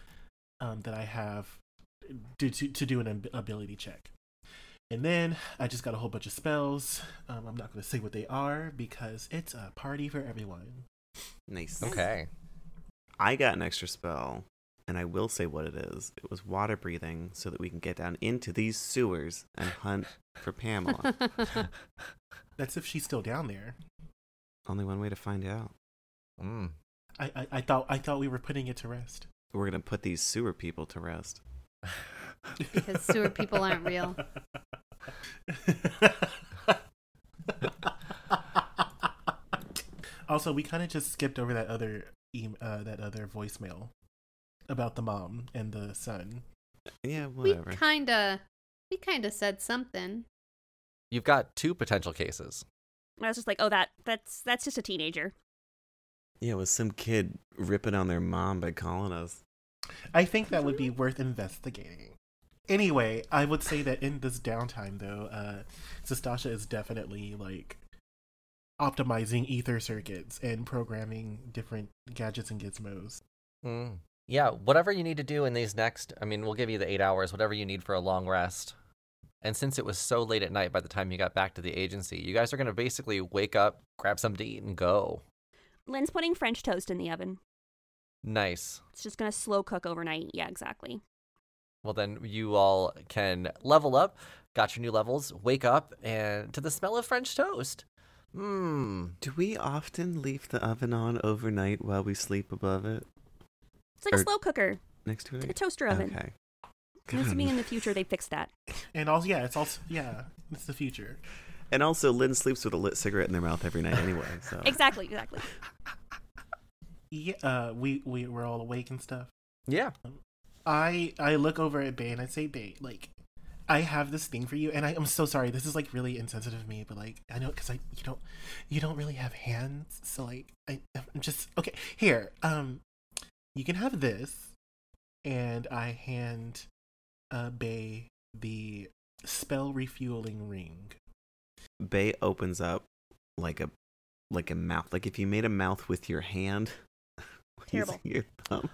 um, that I have to, to, to do an ability check. And then I just got a whole bunch of spells. Um, I'm not going to say what they are because it's a party for everyone. Nice. Okay. I got an extra spell, and I will say what it is. It was water breathing, so that we can get down into these sewers and hunt for Pamela. That's if she's still down there. Only one way to find out. Mm. I, I, I thought I thought we were putting it to rest. We're gonna put these sewer people to rest. Because sewer people aren't real. also, we kind of just skipped over that other em uh, that other voicemail about the mom and the son. Yeah, whatever. We kinda, we kinda said something. You've got two potential cases. I was just like, oh, that that's that's just a teenager. Yeah, it was some kid ripping on their mom by calling us. I think that would be worth investigating. Anyway, I would say that in this downtime, though, uh, Zastasha is definitely like optimizing ether circuits and programming different gadgets and gizmos. Mm. Yeah, whatever you need to do in these next, I mean, we'll give you the eight hours, whatever you need for a long rest. And since it was so late at night by the time you got back to the agency, you guys are going to basically wake up, grab something to eat, and go. Lynn's putting French toast in the oven. Nice. It's just gonna slow cook overnight. Yeah, exactly. Well, then you all can level up, got your new levels, wake up, and to the smell of French toast. Mmm. Do we often leave the oven on overnight while we sleep above it? It's like a slow cooker, Next to like a toaster oven. Okay. I'm assuming God. in the future they fixed that. And also, yeah, it's also yeah, it's the future. And also, Lynn sleeps with a lit cigarette in their mouth every night anyway. So Exactly, exactly. Yeah, uh, we we were all awake and stuff. Yeah. I I look over at Bay and I say, Bay, like, I have this thing for you, and I, I'm so sorry. This is like really insensitive of me, but like, I know because I you don't you don't really have hands, so like, I I'm just okay. Here, um, you can have this, and I hand uh Bay the spell refueling ring. Bay opens up like a like a mouth. Like if you made a mouth with your hand, Terrible. using your thumb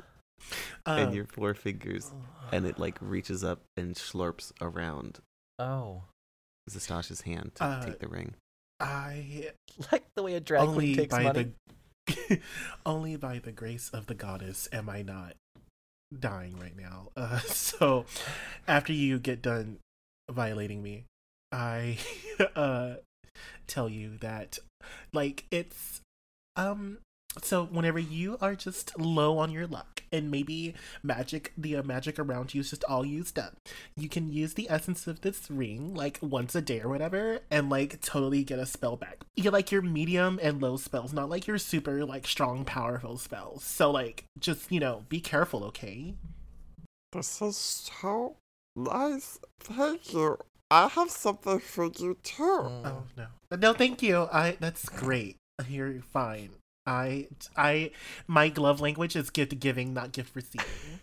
Um, and your four fingers, and it like reaches up and slurps around Oh. Zastasha's hand to Uh, take the ring. I Like the way a drag queen only takes by money. the only by the grace of the goddess am I not dying right now. Uh, so after you get done violating me, I uh, tell you that like it's um so whenever you are just low on your luck and maybe magic the uh, magic around you is just all used up you can use the essence of this ring like once a day or whatever and like totally get a spell back. You like your medium and low spells not like your super like strong powerful spells. So like just you know be careful okay? This is so nice. Thank you. I have something for you too. Oh no. No thank you. I that's great. You're fine i i my glove language is gift giving not gift receiving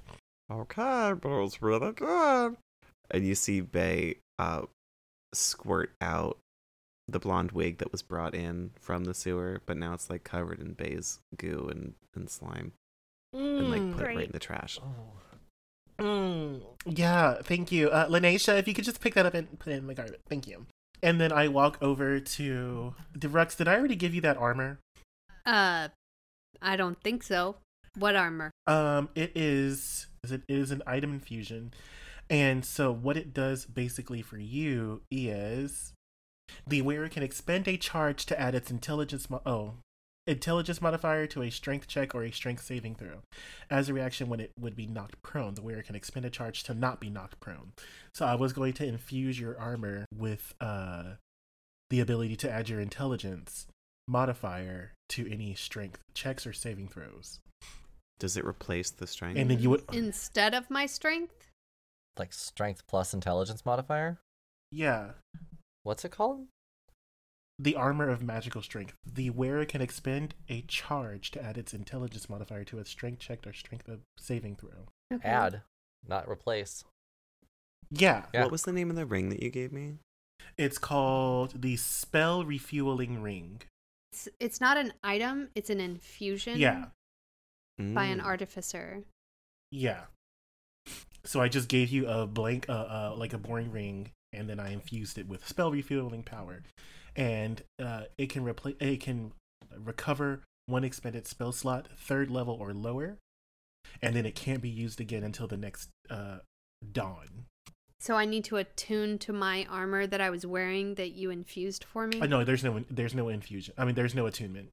Okay, but it was really good. And you see Bay uh, squirt out the blonde wig that was brought in from the sewer, but now it's like covered in Bay's goo and, and slime, and like put it right in the trash. Mm, yeah, thank you. Uh, Lanesha, if you could just pick that up and put it in the garbage. Thank you. And then I walk over to the Rux. Did I already give you that armor? Uh, I don't think so. What armor? Um, it is it is an item infusion, and so what it does basically for you is the wearer can expend a charge to add its intelligence. Mo- oh, intelligence modifier to a strength check or a strength saving throw. As a reaction, when it would be knocked prone, the wearer can expend a charge to not be knocked prone. So I was going to infuse your armor with uh the ability to add your intelligence modifier to any strength checks or saving throws. Does it replace the strength? And then you would Instead of my strength? Like strength plus intelligence modifier? Yeah. What's it called? The armor of magical strength. The wearer can expend a charge to add its intelligence modifier to its strength check or strength of saving throw. Okay. Add, not replace. Yeah. Yeah. What was the name of the ring that you gave me? It's called the spell refueling ring. It's, it's not an item, it's an infusion Yeah. by an Mm. artificer. Yeah. So I just gave you a blank, uh, uh, like a boring ring, and then I infused it with spell refueling power, and uh, it can replace, it can recover one expended spell slot, third level or lower, and then it can't be used again until the next uh, dawn. So I need to attune to my armor that I was wearing that you infused for me. Uh, no, there's no, there's no infusion. I mean, there's no attunement,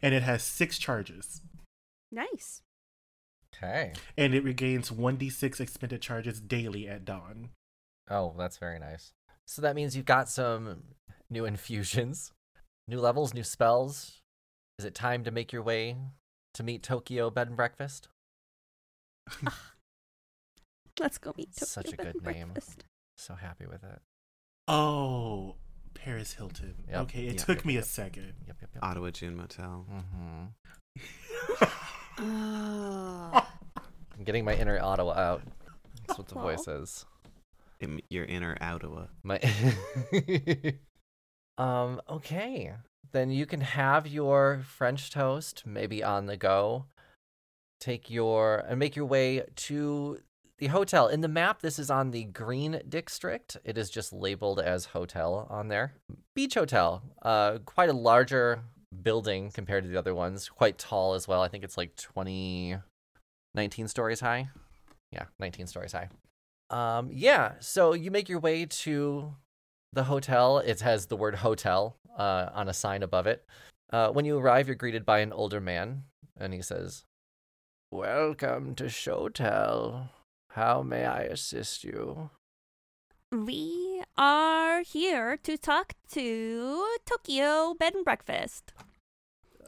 and it has six charges, Nice. Okay. and it regains one d6 expended charges daily at dawn. Oh, that's very nice. So that means you've got some new infusions, new levels, new spells. Is it time to make your way to meet Tokyo Bed and Breakfast? Let's go meet Tokyo Such a good and name. Breakfast. So happy with it. Oh, Paris Hilton. Yep. Okay, it Yep, took yep, me a second. Yep, yep, yep. Ottawa June Motel. Mm-hmm. Oh. I'm getting my inner Ottawa out. That's what the Aw. voice is. In your inner Ottawa. My Um, okay. Then you can have your French toast, maybe on the go. Take your and make your way to the hotel. In the map, this is on the Green District. It is just labeled as hotel on there. Beach Hotel. Uh quite a larger building compared to the other ones. Quite tall as well. I think it's like 20 19 stories high. Yeah, 19 stories high. Um yeah, so you make your way to the hotel. It has the word hotel uh, on a sign above it. Uh, when you arrive, you're greeted by an older man, and he says, Welcome to Showtel. How may I assist you? We are here to talk to Tokyo Bed and Breakfast.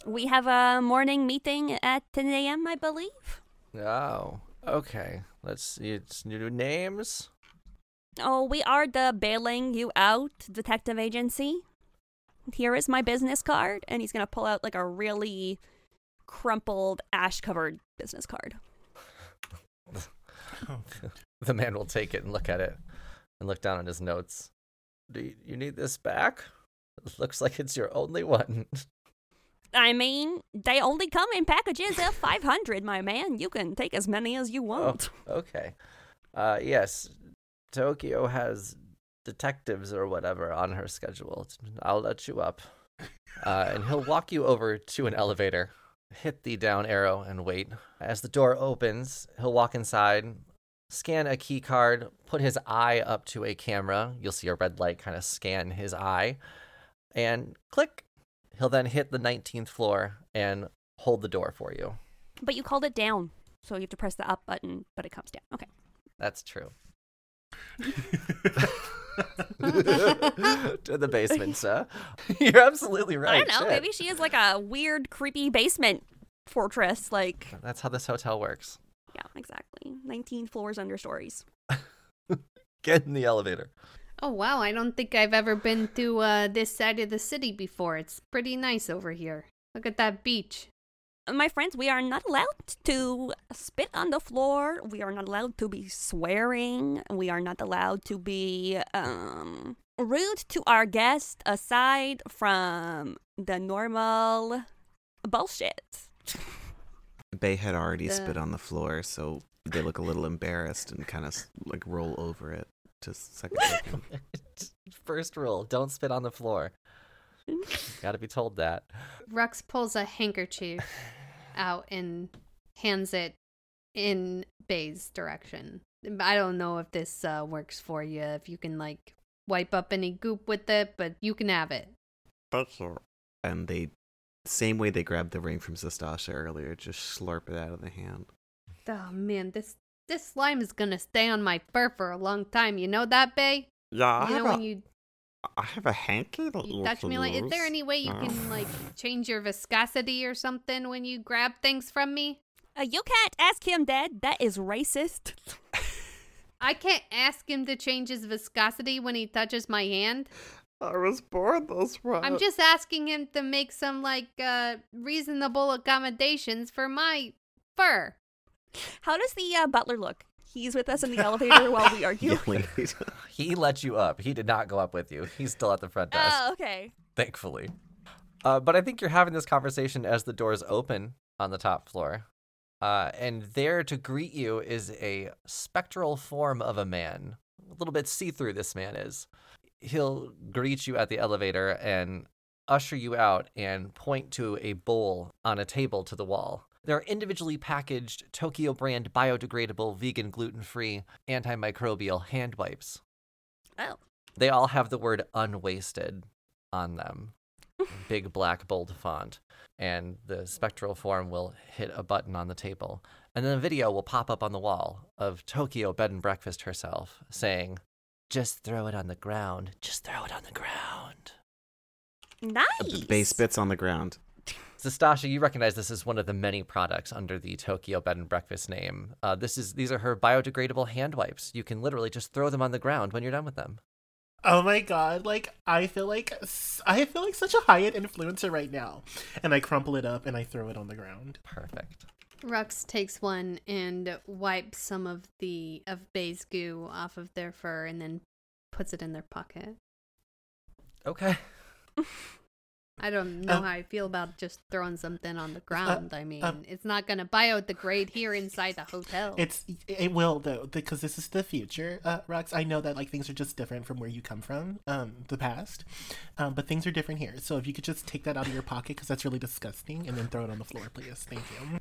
We have a morning meeting at 10 a.m., I believe. Oh, okay. Let's see. It's new names. Oh, we are the bailing you out detective agency. Here is my business card, and he's gonna pull out like a really crumpled, ash-covered business card. The man will take it and look at it and look down at his notes. Do you, you need this back? It looks like it's your only one. I mean, they only come in packages of 500, my man. You can take as many as you want. Okay. Uh, yes, Tokyo has detectives or whatever on her schedule. I'll let you up. Uh, and he'll walk you over to an elevator, hit the down arrow, and wait. As the door opens, he'll walk inside, scan a key card, put his eye up to a camera. You'll see a red light kind of scan his eye, and click. He'll then hit the 19th floor and hold the door for you. But you called it down, so you have to press the up button, but it comes down. Okay. That's true. to the basement, sir. You're absolutely right. I don't know. shit. Maybe she is like a weird, creepy basement fortress. Like, That's how this hotel works. Yeah, exactly. 19 floors under stories. Get in the elevator. Oh wow, I don't think I've ever been to uh, this side of the city before. It's pretty nice over here. Look at that beach. My friends, we are not allowed to spit on the floor. We are not allowed to be swearing. We are not allowed to be um, rude to our guests aside from the normal bullshit. Bay had already spit on the floor, so they look a little embarrassed and kind of like roll over it to second second. First rule don't spit on the floor. Gotta be told that. Rux pulls a handkerchief out and hands it in Bay's direction. I don't know if this uh, works for you, if you can like wipe up any goop with it, but you can have it. Thank you. and they, same way they grabbed the ring from Zastasha earlier, just slurp it out of the hand. Oh man, this this slime is gonna stay on my fur for a long time. You know that, Bay? Yeah, I you have know a, you, I have a hanky that you, you touch me like. Is there any way you can like change your viscosity or something when you grab things from me? Uh, you can't ask him that. That is racist. I can't ask him to change his viscosity when he touches my hand. I was born this way. I'm just asking him to make some like uh reasonable accommodations for my fur. How does the uh, butler look? He's with us in the elevator while we argue. Yelling. He let you up. He did not go up with you. He's still at the front desk, Oh, okay. thankfully. Uh, but I think you're having this conversation as the doors open on the top floor. Uh, and there to greet you is a spectral form of a man. A little bit see through, this man is. He'll greet you at the elevator and usher you out and point to a bowl on a table to the wall. There are individually packaged Tokyo brand biodegradable, vegan, gluten free, antimicrobial hand wipes. Oh. They all have the word unwasted on them. Big black bold font. And the spectral form will hit a button on the table. And then a video will pop up on the wall of Tokyo bed and breakfast herself saying, Just throw it on the ground. Just throw it on the ground. Nice. Base bits on the ground. Zastasha, you recognize this as one of the many products under the Tokyo Bed and Breakfast name. Uh, this is these are her biodegradable hand wipes. You can literally just throw them on the ground when you're done with them. Oh my god, like I feel like I feel like such a high-end influencer right now. And I crumple it up and I throw it on the ground. Perfect. Rux takes one and wipes some of the of Bay's goo off of their fur and then puts it in their pocket. Okay. I don't know Oh. how I feel about just throwing something on the ground. I mean, um, it's not going to biodegrade here inside the hotel. It's it will though because this is the future, uh, Rox. I know that like things are just different from where you come from, um, the past, um, but things are different here. So if you could just take that out of your pocket because that's really disgusting, and then throw it on the floor, please. Thank you.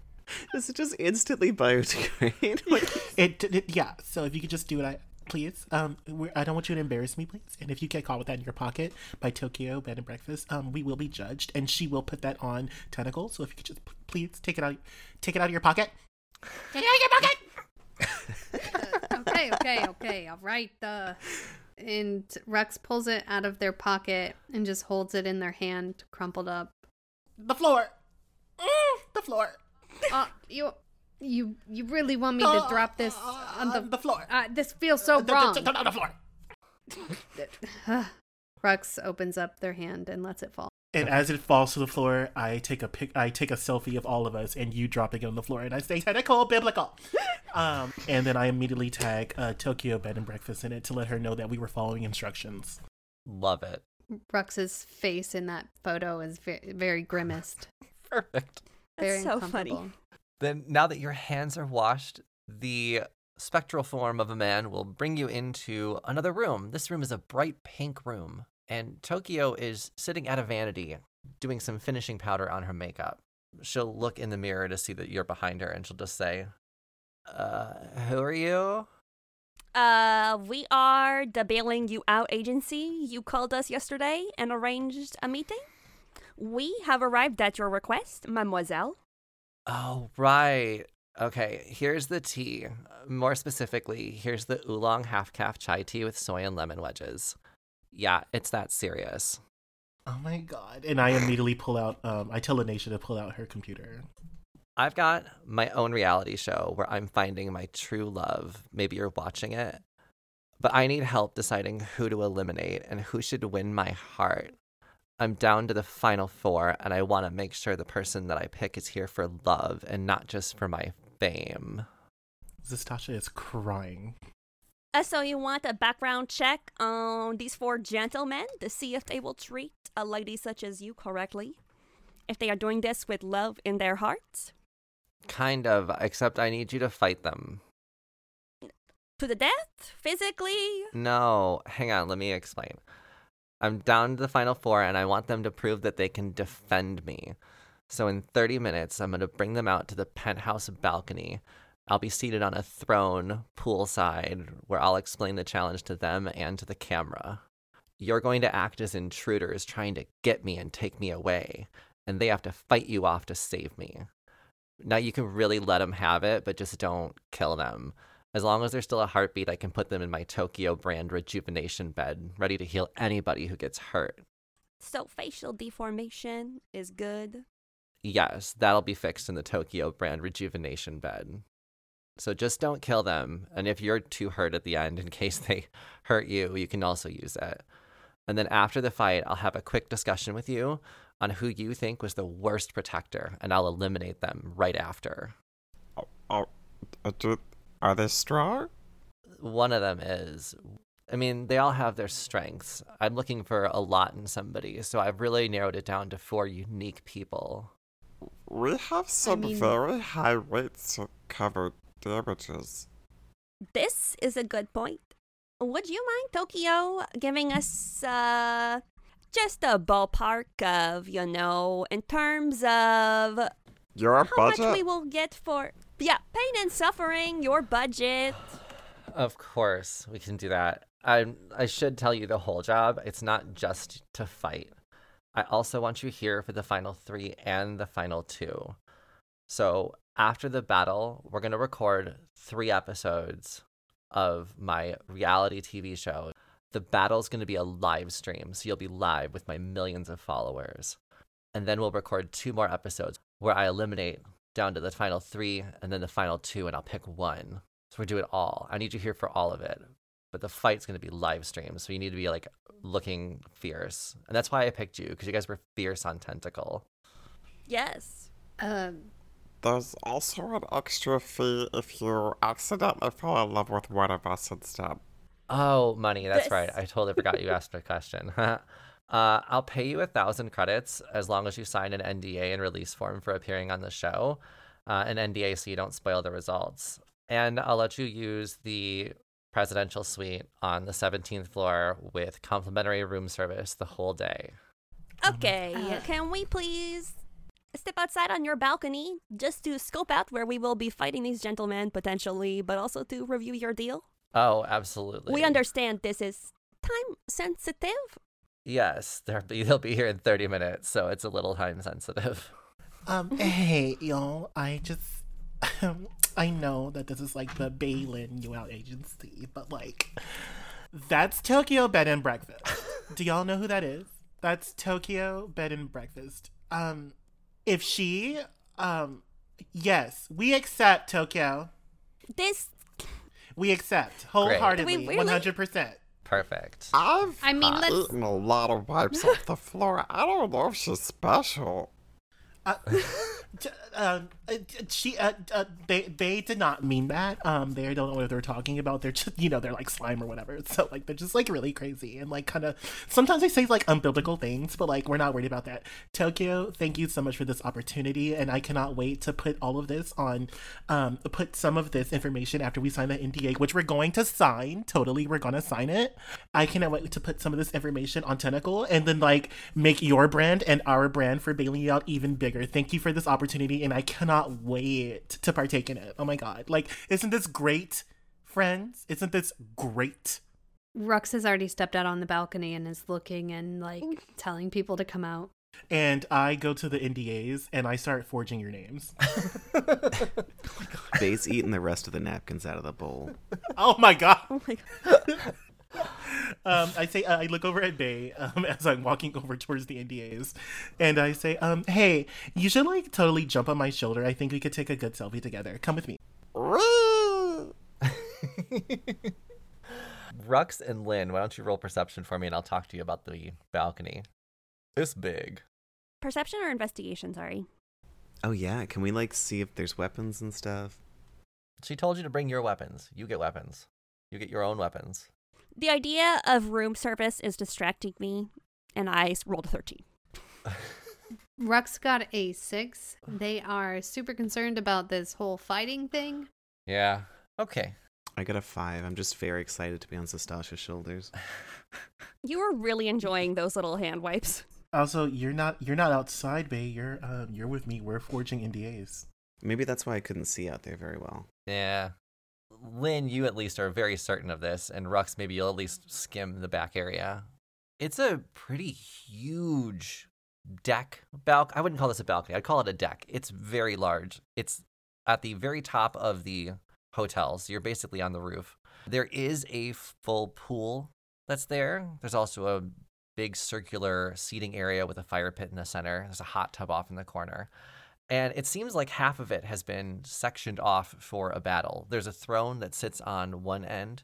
Does it just instantly biodegrade? Like, It, it yeah. So if you could just do it, I please. Um, we're, I don't want you to embarrass me, please. And if you get caught with that in your pocket by Tokyo Bed and Breakfast, um, we will be judged, and she will put that on Tentacle. So if you could just p- please take it out, take it out of your pocket. Take it out of your pocket. okay, okay, okay. All right. Uh, and Rex pulls it out of their pocket and just holds it in their hand, crumpled up. The floor. Mm, the floor. Uh, you, you, you really want me to drop this on Uh, the? the floor. Uh, this feels so D- d- wrong. d- d- on the floor. Rex opens up their hand and lets it fall. And as it falls to the floor, I take a pic. I take a selfie of all of us, and you dropping it on the floor, and I say "tentacle biblical." um, and then I immediately tag uh, Tokyo Bed and Breakfast in it to let her know that we were following instructions. Love it. Rex's face in that photo is very, very grimaced. Perfect. Very That's so funny. Then, now that your hands are washed, the spectral form of a man will bring you into another room. This room is a bright pink room, and Tokyo is sitting at a vanity doing some finishing powder on her makeup. She'll look in the mirror to see that you're behind her, and she'll just say, uh, who are you? Uh, we are the bailing you out agency. You called us yesterday and arranged a meeting. We have arrived at your request, mademoiselle. Oh, right. Okay, here's the tea. More specifically, here's the oolong half calf chai tea with soy and lemon wedges. Yeah, it's that serious. Oh my god! And I immediately pull out. Um, I tell Anisha to pull out her computer. I've got my own reality show where I'm finding my true love. Maybe you're watching it. But I need help deciding who to eliminate and who should win my heart. I'm down to the final four, and I want to make sure the person that I pick is here for love and not just for my fame. Zastasha is crying. Uh, so you want a background check on these four gentlemen to see if they will treat a lady such as you correctly? If they are doing this with love in their hearts? Kind of, except I need you to fight them. To the death? Physically? No, hang on, let me explain. I'm down to the final four and I want them to prove that they can defend me. So in 30 minutes, I'm going to bring them out to the penthouse balcony. I'll be seated on a throne poolside where I'll explain the challenge to them and to the camera. You're going to act as intruders trying to get me and take me away, and they have to fight you off to save me. Now you can really let them have it, but just don't kill them. As long as there's still a heartbeat, I can put them in my Tokyo brand rejuvenation bed, ready to heal anybody who gets hurt. So facial deformation is good. Yes, that'll be fixed in the Tokyo brand rejuvenation bed. So just don't kill them. And if you're too hurt at the end, in case they hurt you, you can also use it. And then after the fight, I'll have a quick discussion with you on who you think was the worst protector, and I'll eliminate them right after. Oh, oh, uh, do, are they strong? One of them is. I mean, they all have their strengths. I'm looking for a lot in somebody, so I've really narrowed it down to four unique people. We have some mean- very high rates to cover damages. This is a good point. Would you mind, Tokyo, giving us uh, just a ballpark of, you know, in terms of Your how budget? much we will get for, yeah, pain and suffering, your budget? Of course, we can do that. I I should tell you the whole job. It's not just to fight. I also want you here for the final 3 and the final 2. So, after the battle, we're going to record 3 episodes of my reality TV show. The battle's going to be a live stream, so you'll be live with my millions of followers. And then we'll record two more episodes where I eliminate down to the final 3 and then the final 2 and I'll pick one. So we do it all. I need you here for all of it. But the fight's going to be live streamed, so you need to be like looking fierce. And that's why I picked you because you guys were fierce on Tentacle. Yes. Um, There's also an extra fee if you accidentally fall in love with one of us instead. Oh, money. That's right. I totally forgot you asked a question. uh, I'll pay you a thousand credits as long as you sign an NDA and release form for appearing on the show. Uh, an NDA so you don't spoil the results. And I'll let you use the presidential suite on the 17th floor with complimentary room service the whole day. Okay, Uh, can we please step outside on your balcony just to scope out where we will be fighting these gentlemen potentially, but also to review your deal? Oh, absolutely. We understand this is time sensitive. Yes, they'll be, they'll be here in 30 minutes, so it's a little time sensitive. Um, hey, y'all. I just, I know that this is like the Balin UL agency, but like, that's Tokyo Bed and Breakfast. Do y'all know who that is? That's Tokyo Bed and Breakfast. Um, if she, um, yes, we accept Tokyo. This We accept wholeheartedly, really? one hundred percent. Perfect. I've I mean, let's- eaten a lot of wipes off the floor. I don't know if she's special. Uh, um, uh, she, uh, uh, they, they did not mean that. Um, they don't know what they're talking about. They're just, you know, they're like slime or whatever. So like, they're just like really crazy and like kind of. Sometimes they say like unbiblical things, but like we're not worried about that. Tokyo, thank you so much for this opportunity, and I cannot wait to put all of this on, um, put some of this information after we sign the NDA, which we're going to sign. Totally, we're gonna sign it. I cannot wait to put some of this information on Tentacle and then like make your brand and our brand for bailing out even bigger. Thank you for this opportunity, and I cannot wait to partake in it. Oh my god! Like, isn't this great, friends? Isn't this great? Rux has already stepped out on the balcony and is looking and like telling people to come out. And I go to the NDAs and I start forging your names. Oh Bay's eating the rest of the napkins out of the bowl. oh my god! oh my god. um, I say uh, I look over at Bay um, as I'm walking over towards the NDAs, and I say, um, "Hey, you should like totally jump on my shoulder. I think we could take a good selfie together. Come with me." Rux and Lynn, why don't you roll perception for me and I'll talk to you about the balcony. It's big. Perception or investigation, sorry. Oh yeah, can we like see if there's weapons and stuff? She told you to bring your weapons. You get weapons. You get your own weapons. The idea of room service is distracting me, and I rolled a 13. Rux got a six. They are super concerned about this whole fighting thing. Yeah. Okay. I got a five. I'm just very excited to be on Zastasha's shoulders. You were really enjoying those little hand wipes. Also, you're not you're not outside, Bay. You're um, you're with me. We're forging NDAs. Maybe that's why I couldn't see out there very well. Yeah. Lynn, you at least are very certain of this, and Rux, maybe you'll at least skim the back area. It's a pretty huge deck balcony. I wouldn't call this a balcony. I'd call it a deck. It's very large. It's at the very top of the hotel, so you're basically on the roof. There is a full pool that's there. There's also a big circular seating area with a fire pit in the center. There's a hot tub off in the corner. And it seems like half of it has been sectioned off for a battle. There's a throne that sits on one end.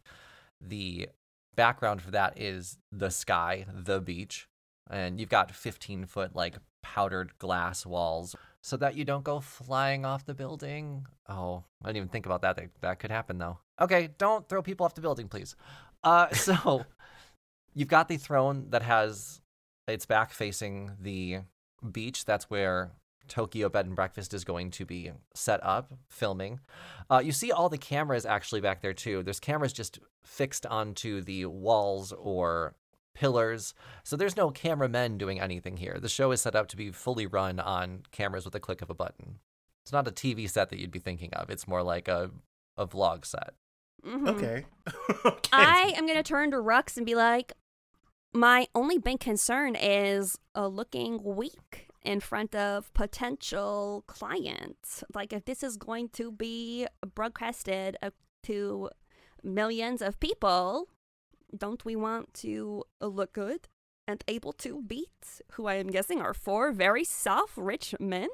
The background for that is the sky, the beach, and you've got 15 foot like powdered glass walls so that you don't go flying off the building. Oh, I didn't even think about that. That, could happen though. Okay, don't throw people off the building, please. Uh, so you've got the throne that has its back facing the beach. That's where Tokyo Bed and Breakfast is going to be set up, filming. Uh, you see all the cameras actually back there too. There's cameras just fixed onto the walls or pillars. So there's no cameramen doing anything here. The show is set up to be fully run on cameras with a click of a button. It's not a TV set that you'd be thinking of. It's more like a a vlog set. Mhm. Okay. okay. I am gonna turn to Rux and be like, my only big concern is uh, looking weak in front of potential clients. Like, if this is going to be broadcasted to millions of people, don't we want to look good and able to beat who I am guessing are four very soft, rich men?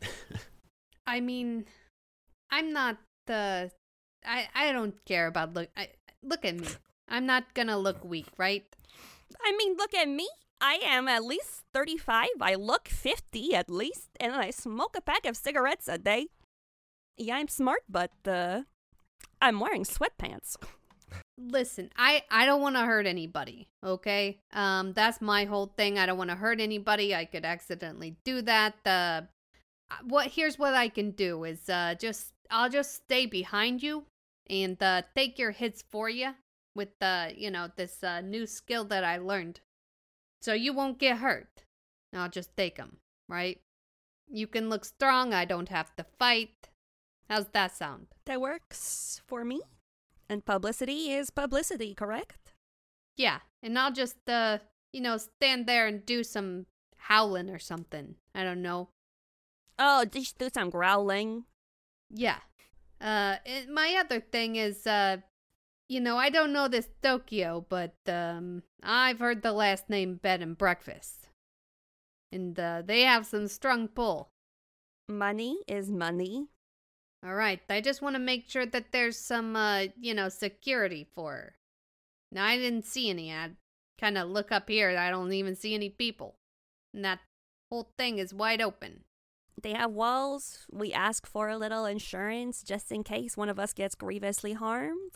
I mean, I'm not the. I I don't care about look. I, look at me. I'm not gonna look weak, right? I mean, look at me. I am at least 35. I look 50 at least, and I smoke a pack of cigarettes a day. Yeah, I'm smart, but uh, I'm wearing sweatpants. Listen, I I don't want to hurt anybody. Okay, um, that's my whole thing. I don't want to hurt anybody. I could accidentally do that. The uh, what? Here's what I can do is uh just I'll just stay behind you and uh take your hits for you with the you know this uh new skill that I learned, so you won't get hurt. I'll just take them, right? You can look strong. I don't have to fight. How's that sound? That works for me. And publicity is publicity, correct? Yeah, and I'll just uh, you know, stand there and do some howling or something. I don't know. Oh, just do some growling. Yeah. Uh, it, my other thing is uh, you know, I don't know this Tokyo, but um, I've heard the last name Bed and Breakfast, and uh, they have some strong pull. Money is money. All right, I just want to make sure that there's some, uh, you know, security for her. Now, I didn't see any. I kind of look up here. I don't even see any people. And that whole thing is wide open. They have walls. We ask for a little insurance just in case one of us gets grievously harmed.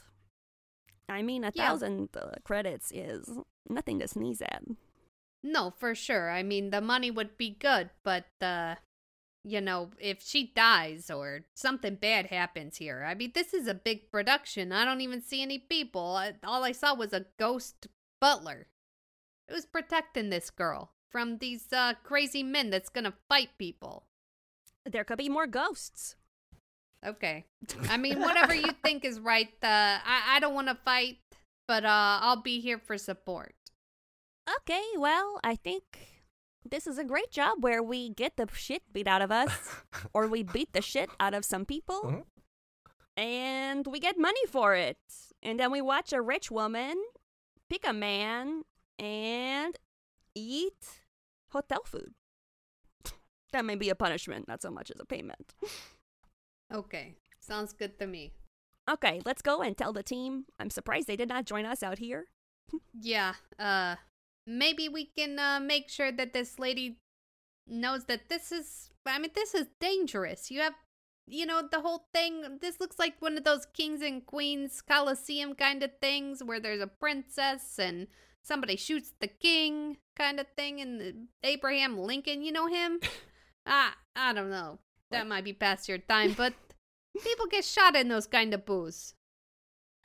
I mean, a Yeah. thousand uh, credits is nothing to sneeze at. No, for sure. I mean, the money would be good, but, uh, you know, if she dies or something bad happens here, I mean, this is a big production. I don't even see any people. I, all I saw was a ghost butler. It was protecting this girl from these, uh, crazy men that's gonna fight people. There could be more ghosts. Okay. I mean, whatever you think is right. Uh, I, I don't want to fight, but uh, I'll be here for support. Okay, well, I think this is a great job where we get the shit beat out of us, or we beat the shit out of some people, Mhm. and we get money for it. And then we watch a rich woman pick a man and eat hotel food. That may be a punishment, not so much as a payment. Okay. Sounds good to me. Okay, let's go and tell the team. I'm surprised they did not join us out here. Yeah. Uh, maybe we can uh, make sure that this lady knows that this is. I mean, this is dangerous. You have, you know, the whole thing. This looks like one of those kings and queens coliseum kind of things where there's a princess and somebody shoots the king kind of thing. And Abraham Lincoln, you know him? ah, I don't know. That might be past your time, but people get shot in those kind of booths.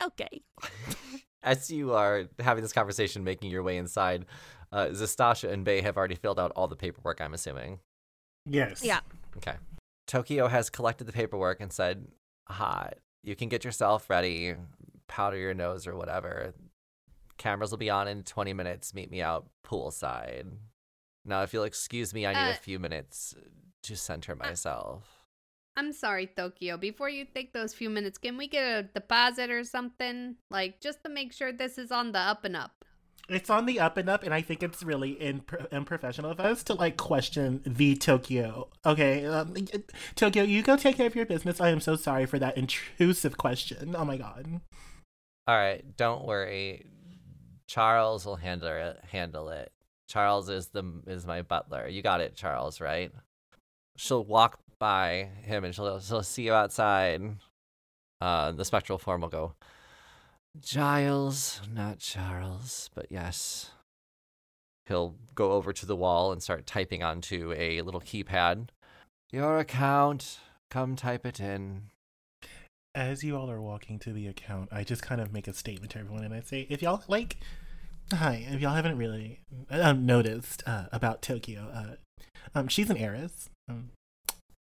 Okay. As you are having this conversation, making your way inside, uh, Zastasha and Bay have already filled out all the paperwork, I'm assuming. Yes. Yeah. Okay. Tokyo has collected the paperwork and said, "Hot, you can get yourself ready, powder your nose or whatever. Cameras will be on in 20 minutes. Meet me out poolside. Now, if you'll excuse me, I need Uh, a few minutes to center myself." I'm sorry, Tokyo. Before you take those few minutes, can we get a deposit or something? Like, just to make sure this is on the up and up. It's on the up and up, and I think it's really in- unprofessional of us to like question the Tokyo. Okay, um, Tokyo, you go take care of your business. I am so sorry for that intrusive question. Oh my god. All right, don't worry. Charles will handle it. Handle it. Charles is the is my butler. You got it, Charles, right? She'll walk by him and she'll she'll see you outside. Uh, the spectral form will go. Giles, not Charles, but yes. He'll go over to the wall and start typing onto a little keypad. Your account. Come type it in. As you all are walking to the account, I just kind of make a statement to everyone, and I say, if y'all like, hi, if y'all haven't really um, noticed uh, about Tokyo, uh, um, she's an heiress, um,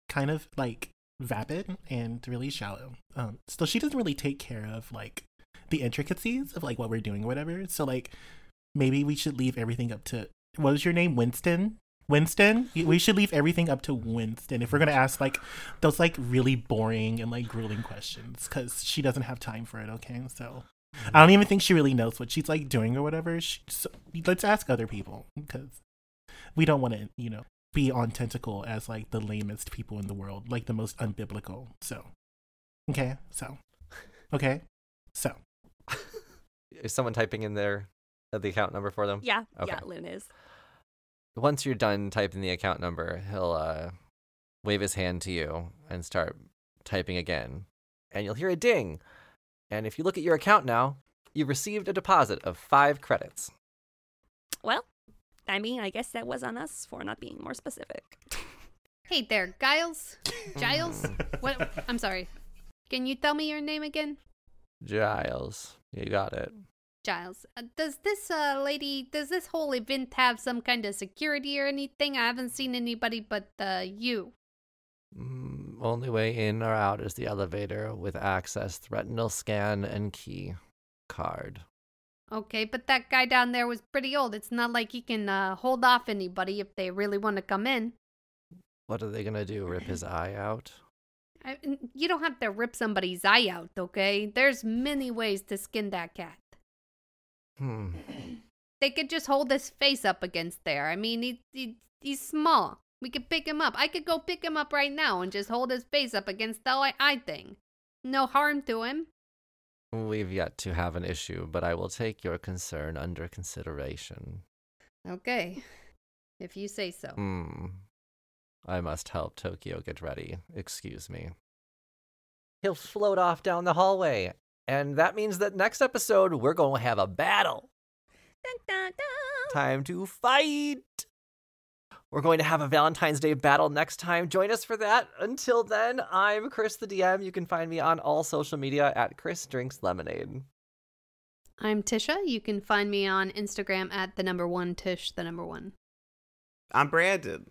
kind of like vapid and really shallow. Um, so she doesn't really take care of like the intricacies of like what we're doing or whatever. So like maybe we should leave everything up to what was your name? Winston? Winston? We should leave everything up to Winston if we're gonna ask like those like really boring and like grueling questions because she doesn't have time for it. Okay, so I don't even think she really knows what she's like doing or whatever. She, so, let's ask other people because we don't want to, you know, be on tentacle as like the lamest people in the world, like the most unbiblical. So, okay, so, okay, so. Is someone typing in their uh, the account number for them? Yeah, Okay. yeah, Loon is. Once you're done typing the account number, he'll uh, wave his hand to you and start typing again. And you'll hear a ding. And if you look at your account now, you've received a deposit of five credits. Well, I mean, I guess that was on us for not being more specific. Hey there, Giles. Giles. what? I'm sorry. Can you tell me your name again? Giles, you got it. Giles. Uh, does this uh lady? Does this whole event have some kind of security or anything? I haven't seen anybody but uh you. Mm, only way in or out is the elevator with access, retinal scan, and key card. Okay, but that guy down there was pretty old. It's not like he can uh, hold off anybody if they really want to come in. What are they gonna do? Rip his eye out? I, you don't have to rip somebody's eye out, okay? There's many ways to skin that cat. Hmm. They could just hold his face up against there. I mean, he, he he's small. We could pick him up. I could go pick him up right now and just hold his face up against the eye, eye thing. No harm to him. We've yet to have an issue, but I will take your concern under consideration. Okay, if you say so. Hmm. I must help Tokyo get ready. Excuse me. He'll float off down the hallway. And that means that next episode, we're going to have a battle. Dun, dun, dun. Time to fight! We're going to have a Valentine's Day battle next time. Join us for that. Until then, I'm Chris the DM. You can find me on all social media at Chris Drinks Lemonade. I'm Tisha. You can find me on Instagram at the number one Tish, the number one. I'm Brandon.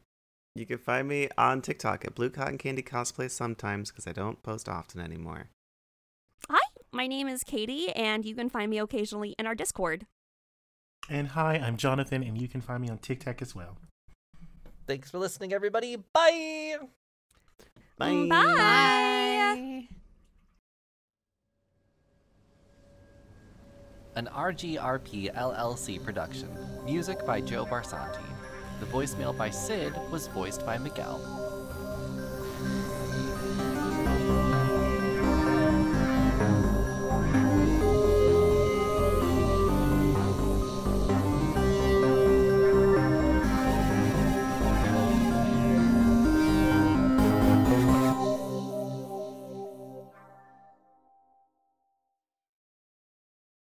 You can find me on TikTok at Blue Cotton Candy Cosplay sometimes because I don't post often anymore. Hi, my name is Katie, and you can find me occasionally in our Discord. And hi, I'm Jonathan, and you can find me on TikTok as well. Thanks for listening, everybody. Bye! Mm, Bye. Bye. An RGRP LLC production. Music by Joe Barsanti. The voicemail by Sid was voiced by Miguel.